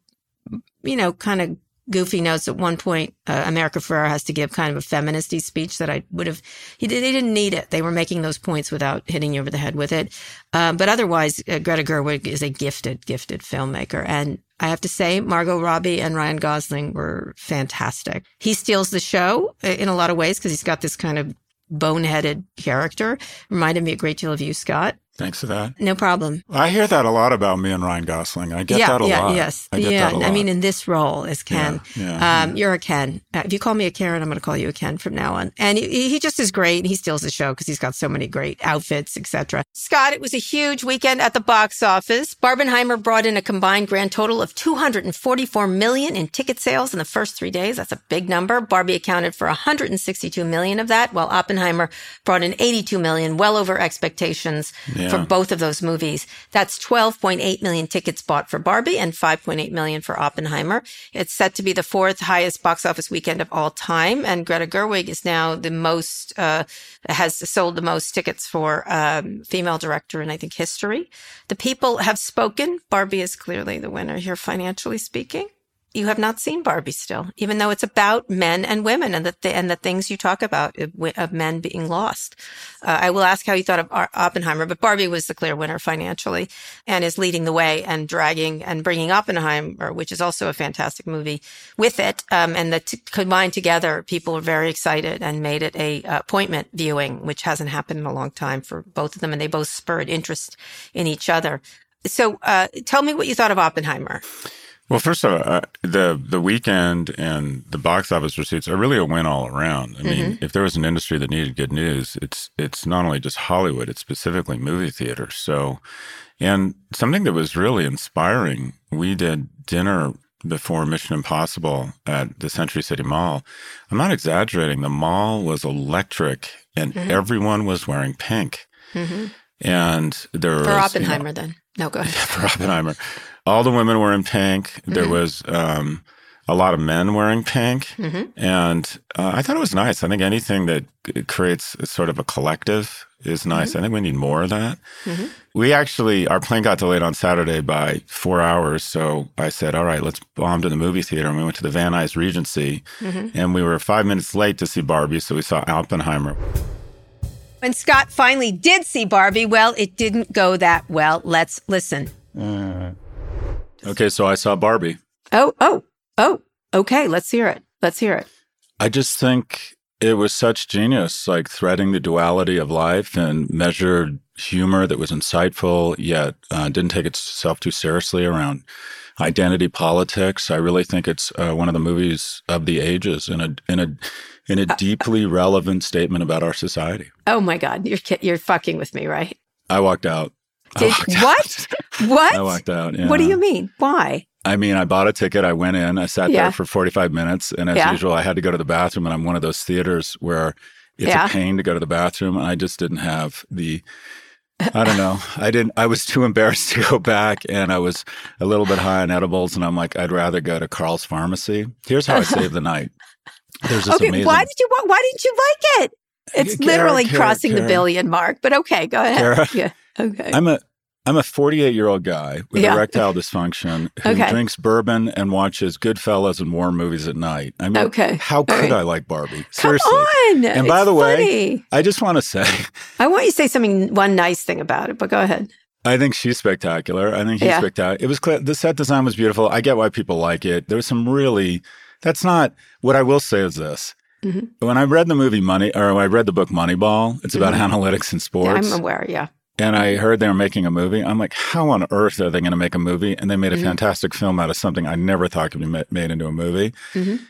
you know, kind of goofy notes. At one point, uh, America Ferrera has to give kind of a feministy speech that I would have. He they didn't need it. They were making those points without hitting you over the head with it. Um, but otherwise, uh, Greta Gerwig is a gifted, gifted filmmaker, and I have to say, Margot Robbie and Ryan Gosling were fantastic. He steals the show uh, in a lot of ways because he's got this kind of boneheaded character. Reminded me a great deal of you, Scott. Thanks for that. No problem. I hear that a lot about me and Ryan Gosling. I get yeah, that a yeah, lot. yes, I yeah. that a lot. I mean, in this role as Ken, Yeah, yeah, um, you're a Ken. Uh, if you call me a Karen, I'm going to call you a Ken from now on. And he, he just is great. He steals the show because he's got so many great outfits, etc. Scott, it was a huge weekend at the box office. Barbenheimer brought in a combined grand total of 244 million in ticket sales in the first three days. That's a big number. Barbie accounted for 162 million of that, while Oppenheimer brought in 82 million, well over expectations Yeah. For both of those movies. That's 12.8 million tickets bought for Barbie and 5.8 million for Oppenheimer. It's set to be the fourth highest box office weekend of all time. And Greta Gerwig is now the most, uh, has sold the most tickets for, um, female director in, I think, history. The people have spoken. Barbie is clearly the winner here, financially speaking. You have not seen Barbie still, even though it's about men and women and the th- and the things you talk about of, of men being lost. Uh, I will ask how you thought of Ar- Oppenheimer, but Barbie was the clear winner financially and is leading the way and dragging and bringing Oppenheimer, which is also a fantastic movie, with it. Um, and the t- combined together, people were very excited and made it a uh, appointment viewing, which hasn't happened in a long time for both of them, and they both spurred interest in each other. So, uh, tell me what you thought of Oppenheimer. Well, first of all, uh, the the weekend and the box office receipts are really a win all around. I mean, mm-hmm. if there was an industry that needed good news, it's it's not only just Hollywood; it's specifically movie theaters. So, and something that was really inspiring, we did dinner before Mission Impossible at the Century City Mall. I'm not exaggerating. The mall was electric, and mm-hmm. everyone was wearing pink. Mm-hmm. And there was For you know, Oppenheimer, then. No, go ahead. for Oppenheimer. All the women were in pink. There Mm-hmm. was um, a lot of men wearing pink, Mm-hmm. and uh, I thought it was nice. I think anything that creates a sort of a collective is nice. Mm-hmm. I think we need more of that. We actually, our plane got delayed on Saturday by four hours, so I said, "All right, let's bomb to the movie theater." And we went to the Van Nuys Regency, Mm-hmm. and we were five minutes late to see Barbie, so we saw Oppenheimer. When Scott finally did see Barbie, well, it didn't go that well. Let's listen. Okay, so I saw Barbie. Oh, oh, oh. Okay, let's hear it. Let's hear it. I just think it was such genius, like threading the duality of life and measured humor that was insightful, yet uh, didn't take itself too seriously around identity politics. I really think it's uh, one of the movies of the ages in a in a in a Uh, deeply relevant statement about our society. Oh my God, you're you're fucking with me, right? I walked out. Did, what? What? I walked out. What do you mean? Why? I mean, I bought a ticket. I went in. I sat Yeah. there for 45 minutes. And as Yeah. usual, I had to go to the bathroom. And I'm one of those theaters where it's Yeah. a pain to go to the bathroom. And I just didn't have the, I don't know. I didn't, I was too embarrassed to go back. And I was a little bit high on edibles. And I'm like, I'd rather go to Carl's Pharmacy. Here's how I saved the night. There's this okay, amazing. why did you why didn't you like it? Uh, it's Kara, literally Kara, crossing the billion mark. But okay, go ahead. Yeah. Okay. I'm a I'm a 48 year old guy with Yeah. erectile dysfunction who Okay. drinks bourbon and watches Goodfellas and war movies at night. I mean, Okay. how could right. I like Barbie? Come Seriously. on. And by It's the way. I just want to say, I want you to say something one nice thing about it, but go ahead. I think she's spectacular. I think he's Yeah. spectacular. It was clear. The set design was beautiful. I get why people like it. There was some really. That's not what I will say. Is this Mhm. when I read the movie Money, or I read the book Moneyball? It's about analytics in Yeah, sports. I'm aware. Yeah. And I heard they were making a movie. I'm like, how on earth are they going to make a movie? And they made a Mhm. fantastic film out of something I never thought could be ma- made into a movie. Mhm.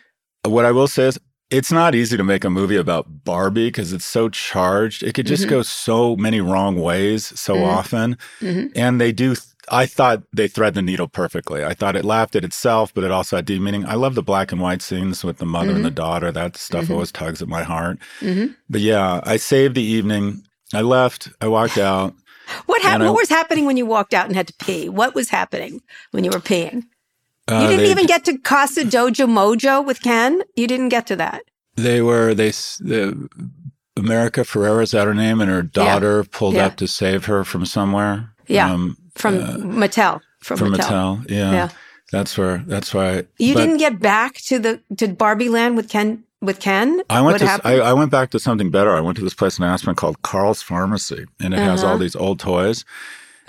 What I will say is, it's not easy to make a movie about Barbie because it's so charged. It could just Mhm. go so many wrong ways so Mhm. often. Mhm. And they do. I thought they thread the needle perfectly. I thought it laughed at itself, but it also had deep meaning. I love the black and white scenes with the mother and the daughter. That stuff always tugs at my heart. But yeah, I saved the evening. I left. I walked out. What happened? What was happening when you walked out and had to pee? What was happening when you were peeing? Uh, you didn't they- even get to Casa Dojo Mojo with Ken. You didn't get to that. They were they the America Ferrera is that her name, and her daughter pulled Yeah. up to save her from somewhere. Yeah. um, From uh, Mattel. From, from Mattel. Mattel. Yeah, Yeah. that's where that's why. You but didn't get back to the to Barbie Land with Ken with Ken. I went to I. I went back to something better. I went to this place in Aspen called Carl's Pharmacy, and it has Uh-huh. all these old toys.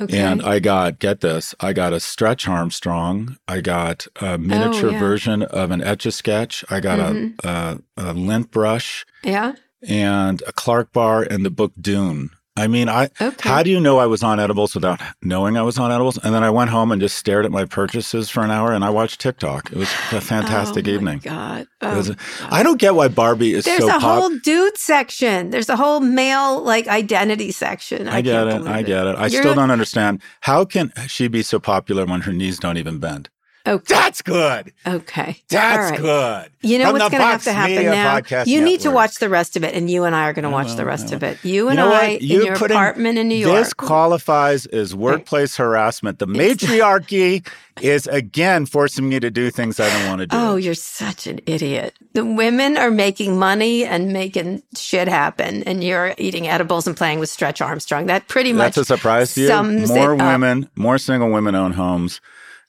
okay. And I got get this, I got a Stretch Armstrong. I got a miniature Oh, yeah. version of an Etch a Sketch. I got Mhm. a, a a lint brush. yeah. and a Clark bar and the book Dune. I mean, I Okay. how do you know I was on edibles without knowing I was on edibles? And then I went home and just stared at my purchases for an hour and I watched TikTok. It was a fantastic oh, evening. My God. It oh, was Oh. a- I don't get why Barbie is There's so a pop- whole dude section. There's a whole male like identity section. I get can't it. I get it. I You're- still don't understand how can she be so popular when her knees don't even bend. Okay. That's good. Okay. That's All right. good. You know From what's going to have to happen Media now? Podcast You need to watch the rest of it, and you and I are going to watch the rest of it. You and You know I what? in You your putting- apartment in New York. This qualifies as workplace harassment. The matriarchy is again forcing me to do things I don't want to do. Oh, you're such an idiot. The women are making money and making shit happen, and you're eating edibles and playing with Stretch Armstrong. That pretty much That's a surprise to you. sums More it up. women, more single women own homes than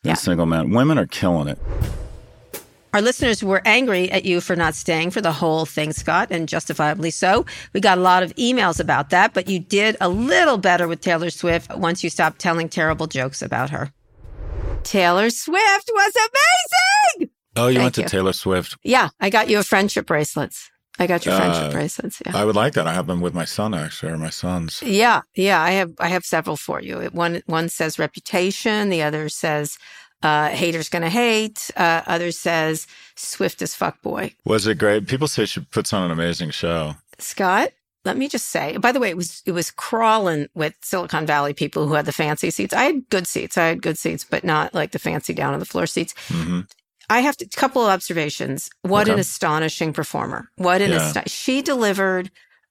Yeah. single men. Women are killing it. Our listeners were angry at you for not staying for the whole thing, Scott, and justifiably so. We got a lot of emails about that, but you did a little better with Taylor Swift once you stopped telling terrible jokes about her. Taylor Swift was amazing. Oh, you Thank went to you. Taylor Swift. Yeah, I got you a friendship bracelets. I got your friendship Uh, bracelets. Yeah. I would like that. I have them with my son actually, or my sons. Yeah, yeah, I have I have several for you. One one says reputation, the other says uh, haters gonna hate, uh, other says swift as fuck boy. Was it great? People say she puts on an amazing show. Scott, let me just say. By the way, it was it was crawling with Silicon Valley people who had the fancy seats. I had good seats. I had good seats, but not like the fancy down on the floor seats. hmm I have to couple of observations. What an astonishing performer! What an Yeah. asti- she delivered.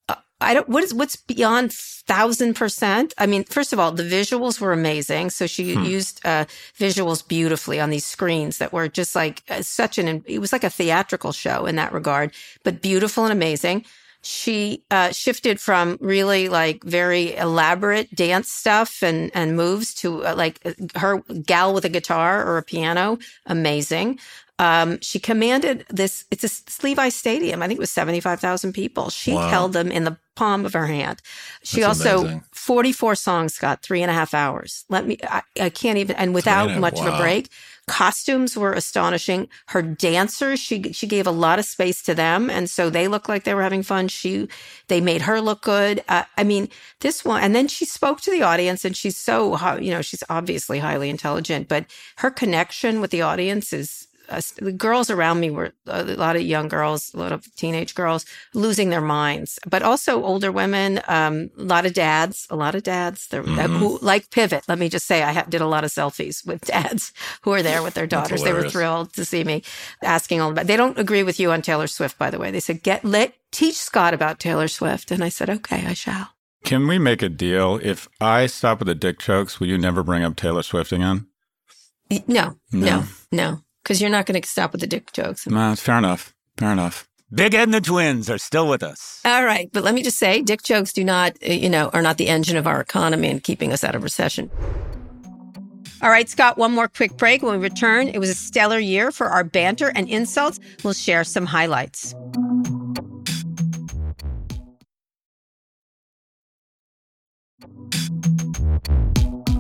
uh, I don't. What is what's beyond thousand percent? I mean, first of all, the visuals were amazing. So she Hmm. used uh, visuals beautifully on these screens that were just like uh, such an. It was like a theatrical show in that regard, but beautiful and amazing. She uh, shifted from really like very elaborate dance stuff and and moves to uh, like uh, her gal with a guitar or a piano, amazing. Um, she commanded this. It's a it's Levi Stadium. I think it was seventy five thousand people. She Wow. held them in the palm of her hand. She That's also amazing. 44 songs got three and a half hours. Let me, I, I can't even, and without Three and a- much of a break. Costumes were astonishing. Her dancers, she she gave a lot of space to them, and so they looked like they were having fun. She, they made her look good. Uh, I mean, this one, and then she spoke to the audience, and she's so, you know, she's obviously highly intelligent, but her connection with the audience is. Uh, the girls around me were a lot of young girls, a lot of teenage girls losing their minds, but also older women, um, a lot of dads, a lot of dads that, that who like pivot. Let me just say, I did a lot of selfies with dads who were there with their daughters. They were thrilled to see me asking all about. They don't agree with you on Taylor Swift, by the way. They said, "Get let teach Scott about Taylor Swift," and I said, "Okay, I shall." Can we make a deal? If I stop with the dick jokes, will you never bring up Taylor Swift again? No, No. no, no, because you're not going to stop with the dick jokes. Nah, fair enough. Fair enough. Big Ed and the twins are still with us. All right, but let me just say, dick jokes do not, uh, you know, are not the engine of our economy and keeping us out of recession. All right, Scott, one more quick break. When we return, it was a stellar year for our banter and insults. We'll share some highlights.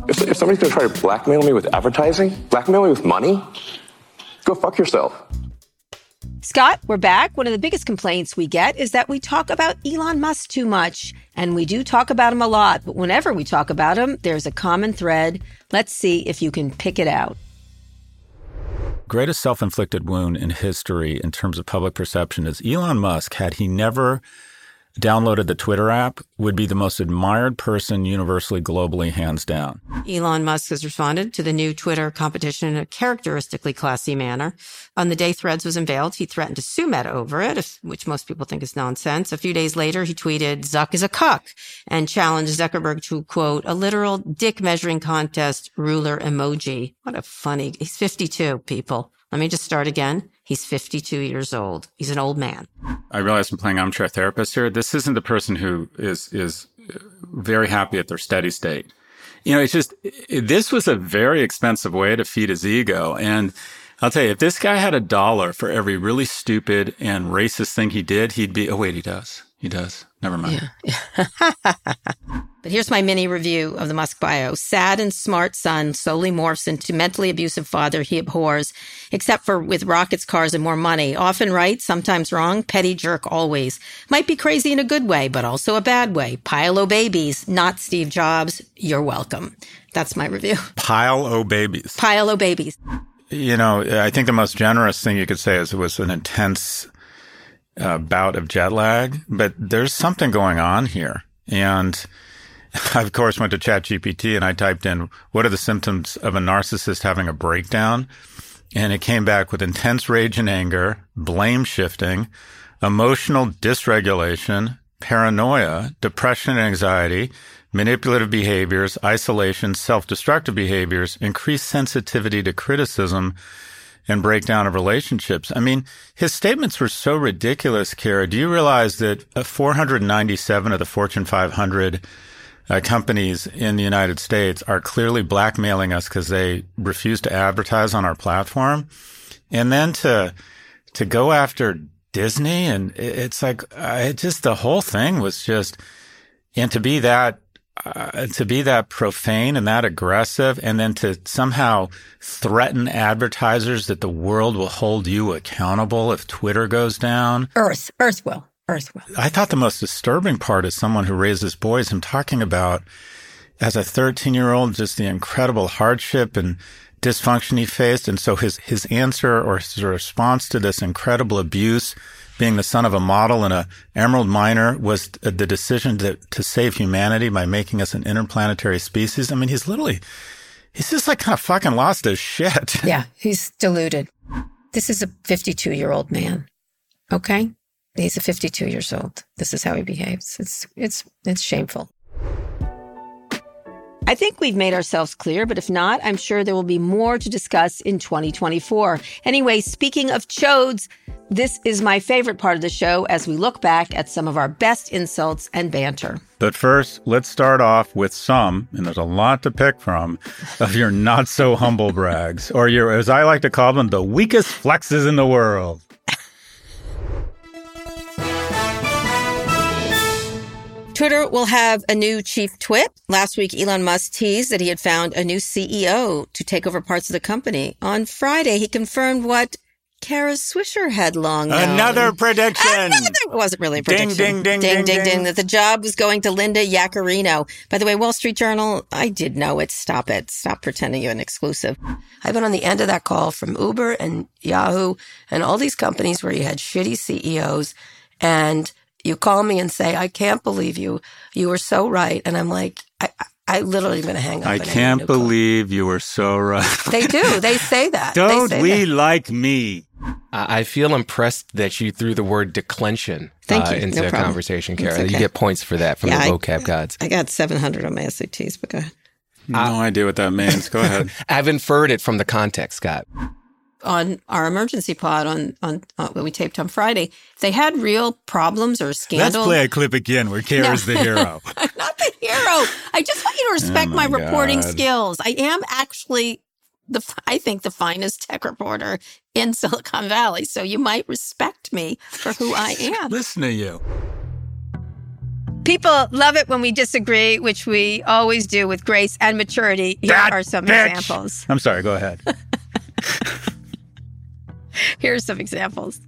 If, if somebody's gonna try to blackmail me with advertising, blackmail me with money, go fuck yourself. Scott, we're back. One of the biggest complaints we get is that we talk about Elon Musk too much. And we do talk about him a lot, but whenever we talk about him, there's a common thread. Let's see if you can pick it out. greatest self inflicted wound in history in terms of public perception is Elon Musk, had he never downloaded the Twitter app, would be the most admired person universally, globally, hands down. Elon Musk has responded to the new Twitter competition in a characteristically classy manner. On the day Threads was unveiled, he threatened to sue Meta over it, which most people think is nonsense. A few days later, he tweeted, Zuck is a cuck, and challenged Zuckerberg to, quote, a literal dick measuring contest ruler emoji. What a funny, he's 52, people. Let me just start again. He's 52 years old. He's an old man. I realize I'm playing armchair therapist here. This isn't the person who is is very happy at their steady state. You know, it's just this was a very expensive way to feed his ego. And I'll tell you, if this guy had a dollar for every really stupid and racist thing he did, he'd be. Oh wait, he does. He does. Never mind. But here's my mini review of the Musk bio. Sad and smart son slowly morphs into mentally abusive father he abhors, except for with rockets, cars, and more money. Often right, sometimes wrong, petty jerk always. Might be crazy in a good way, but also a bad way. Pile o babies, not Steve Jobs. You're welcome. That's my review. Pile o babies. Pile o babies. You know, I think the most generous thing you could say is it was an intense uh, bout of jet lag, but there's something going on here. And I, of course, went to ChatGPT and I typed in, what are the symptoms of a narcissist having a breakdown? And it came back with intense rage and anger, blame shifting, emotional dysregulation, paranoia, depression and anxiety, manipulative behaviors, isolation, self-destructive behaviors, increased sensitivity to criticism, and breakdown of relationships. I mean, his statements were so ridiculous, Kara. Do you realize that uh, 497 of the Fortune 500 uh, companies in the United States are clearly blackmailing us because they refuse to advertise on our platform? And then to, to go after Disney and it's like, it just, the whole thing was just, and to be that uh, to be that profane and that aggressive, and then to somehow threaten advertisers that the world will hold you accountable if Twitter goes down. Earth. Earth will. Earth will. I thought the most disturbing part is someone who raises boys, I'm talking about as a 13 year old, just the incredible hardship and dysfunction he faced. And so his, his answer or his response to this incredible abuse, being the son of a model and a emerald miner was the decision to, to save humanity by making us an interplanetary species. I mean, he's literally, he's just like kind of fucking lost his shit. Yeah, he's deluded. This is a 52 year old man. Okay? He's a 52 years old. This is how he behaves. It's it's it's shameful. I think we've made ourselves clear, but if not, I'm sure there will be more to discuss in 2024. Anyway, speaking of chodes, this is my favorite part of the show as we look back at some of our best insults and banter. But first, let's start off with some, and there's a lot to pick from, of your not so humble brags, or your, as I like to call them, the weakest flexes in the world. Twitter will have a new chief twit. Last week, Elon Musk teased that he had found a new CEO to take over parts of the company. On Friday, he confirmed what Kara Swisher had long known. Another prediction. Another, it wasn't really a prediction. Ding, ding, ding, ding, ding, ding, ding. That the job was going to Linda Yaccarino. By the way, Wall Street Journal, I did know it. Stop it. Stop pretending you're an exclusive. I've been on the end of that call from Uber and Yahoo and all these companies where you had shitty CEOs and you call me and say, I can't believe you. You were so right. And I'm like, I, I- I literally going to hang up. I can't a call. believe you were so right. They do. They say that. They Don't say we that. like me? I I feel impressed that you threw the word declension Thank uh, into No the conversation, It's Kara. You get points for that from Yeah, the I- vocab gods. I got 700 on my SATs, but go ahead. No idea what that means. Go ahead. I've inferred it from the context, Scott. On our emergency pod on on uh, what we taped on Friday, they had real problems or scandals. Let's play a clip again where Kara's No. the hero. I'm not the hero. I just want you to respect Oh my, my reporting skills. I am actually the I think the finest tech reporter in Silicon Valley, so you might respect me for who I am. Listen to you. People love it when we disagree, which we always do with grace and maturity. Here That are some bitch. examples. I'm sorry. Go ahead. Here's some examples.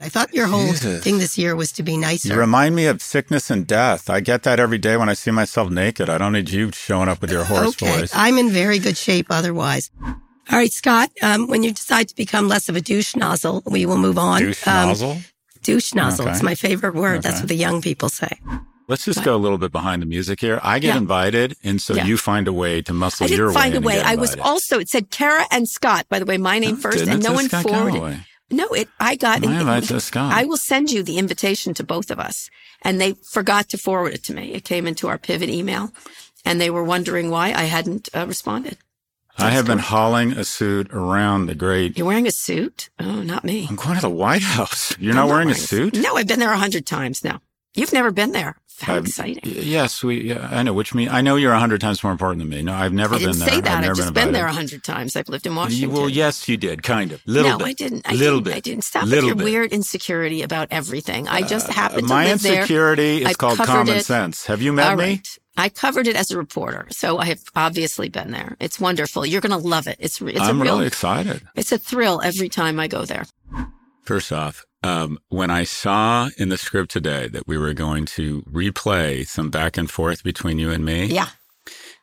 I thought your whole Jesus. thing this year was to be nicer. You remind me of sickness and death. I get that every day when I see myself naked. I don't need you showing up with your hoarse okay, voice. I'm in very good shape otherwise. All right, Scott, um, when you decide to become less of a douche nozzle, we will move on. Douche Um, nozzle? Douche nozzle. Okay. It's my favorite word. That's what the young people say. Let's just go a little bit behind the music here. I get Yeah. invited, and so Yeah. you find a way to muscle your way. I didn't find a way. I was also, it said Kara and Scott, by the way, my name first, and no one Scott forwarded. Galloway? No, it. I got My it. invite says Scott. I will send you the invitation to both of us, and they forgot to forward it to me. It came into our pivot email, and they were wondering why I hadn't uh, responded. I have been hauling a suit around the great. You're wearing a suit? Oh, not me. I'm going to the White House. You're I'm not wearing a suit? No, I've been there a hundred times now. You've never been there. How exciting! Yes, we. Yeah, I know. Which mean I know you're a hundred times more important than me. No, I've never I didn't been there. say that. I've I've never just been been there a hundred times. I've lived in You- Washington. well, yes, you did, kind of, little no, bit. I didn't. I little didn't. bit. I didn't. Stop little with your bit. weird insecurity about everything. I just uh, happened to My live there. My insecurity is called common it. sense. Have you met All me? right. I covered it as a reporter, so I have obviously been there. It's wonderful. You're going to love it. It's it's I'm a real. really excited. It's a thrill every time I go there. First off, um, when I saw in the script today that we were going to replay some back and forth between you and me, Yeah.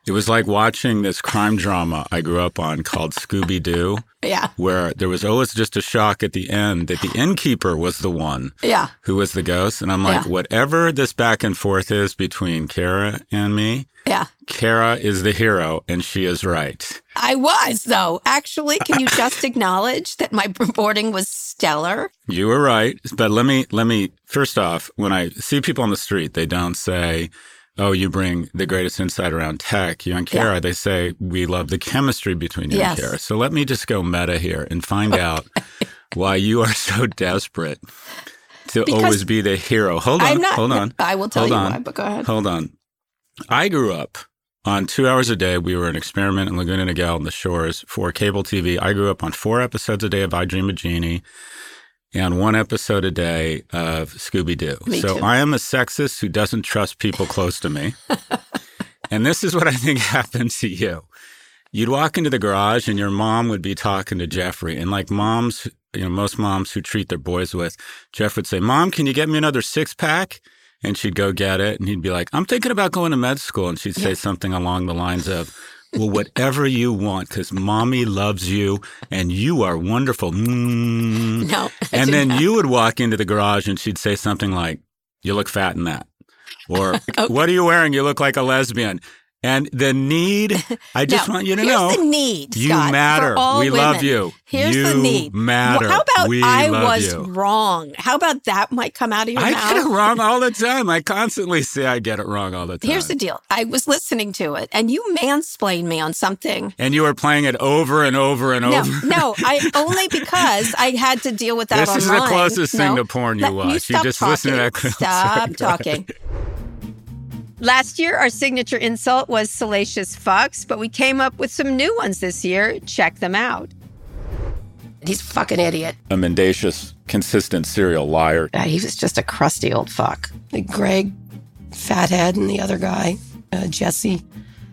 it was like watching this crime drama I grew up on called Scooby Doo, Yeah. where there was always just a shock at the end that the innkeeper was the one Yeah. who was the ghost. And I'm like, Yeah. whatever this back and forth is between Kara and me, Yeah. Kara is the hero and she is right. I was though. Actually, can you just acknowledge that my reporting was stellar? You were right. But let me, let me, first off, when I see people on the street, they don't say, Oh, you bring the greatest insight around tech. You and Kara, they say, We love the chemistry between you Yes. and Kara. So let me just go meta here and find out why you are so desperate to Because always be the hero. Hold on. Not- hold on. I will tell hold you on. why, but go ahead. Hold on. I grew up on two hours a day. We were an experiment in Laguna Niguel on the shores for cable TV. I grew up on four episodes a day of I Dream of Jeannie and one episode a day of Scooby Doo. So too. I am a sexist who doesn't trust people close to me. and this is what I think happened to you. You'd walk into the garage and your mom would be talking to Jeffrey. And like moms, you know, most moms who treat their boys with, Jeff would say, Mom, can you get me another six pack? And she'd go get it. And he'd be like, I'm thinking about going to med school. And she'd say something along the lines of, well, whatever you want, because mommy loves you and you are wonderful. Mm. No. And then not. you would walk into the garage and she'd say something like, You look fat in that. Or, What are you wearing? You look like a lesbian. And the need, I just Now, want you to here's know. the need, You Scott, matter. for all we women. love you. Here's you the need. matter. Well, how about we I was you. wrong? How about that might come out of your I mouth? get it wrong all the time. I constantly say I get it wrong all the time. Here's the deal. I was listening to it and you mansplained me on something. and you were playing it over and over and No, over. no, I only because I had to deal with that This is the online. closest thing to porn you watch. You stop just listen to that talking. clip. Stop Sorry, go ahead. talking. Last year, our signature insult was salacious fucks, but we came up with some new ones this year. Check them out. He's a fucking idiot. A mendacious, consistent serial liar. Uh, he was just a crusty old fuck. Like, Greg, Fathead and the other guy, uh, Jesse,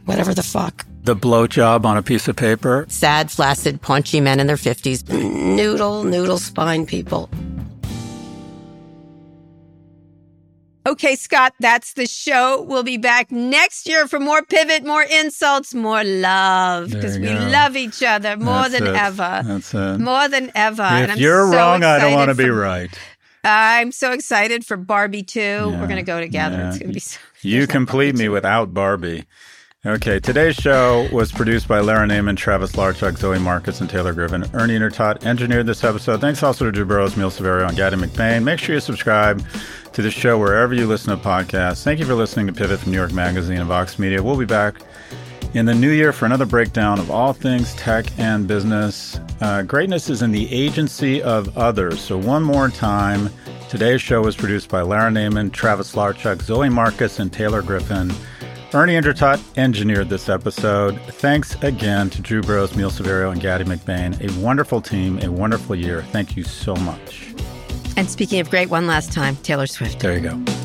whatever the fuck. The blowjob on a piece of paper. Sad, flaccid, paunchy men in their 50s. Noodle, noodle spine people. Okay, Scott, that's the show. We'll be back next year for more pivot, more insults, more love because we go. love each other more That's than it. ever. That's it. More than ever. If you're so wrong, I don't want to be right. I'm so excited for Barbie too. We're going to go together. yeah. It's going to be so. You complete me without Barbie. Okay, today's show was produced by Lara Naaman, Travis Larchuk, Zoe Marcus, and Taylor Griffin. Ernie Indradat engineered this episode. Thanks also to Drew Burrows, Neil Saverio, and Gaddy McBain. Make sure you subscribe to the show wherever you listen to podcasts. Thank you for listening to Pivot from New York Magazine and Vox Media. We'll be back in the new year for another breakdown of all things tech and business. Uh, greatness is in the agency of others. So, one more time, today's show was produced by Lara Naaman, Travis Larchuk, Zoe Marcus, and Taylor Griffin. Ernie Indradat engineered this episode. Thanks again to Drew Burrows, Neil Saverio, and Gaddy McBain. A wonderful team, a wonderful year. Thank you so much. And speaking of great, one last time, Taylor Swift. There you go.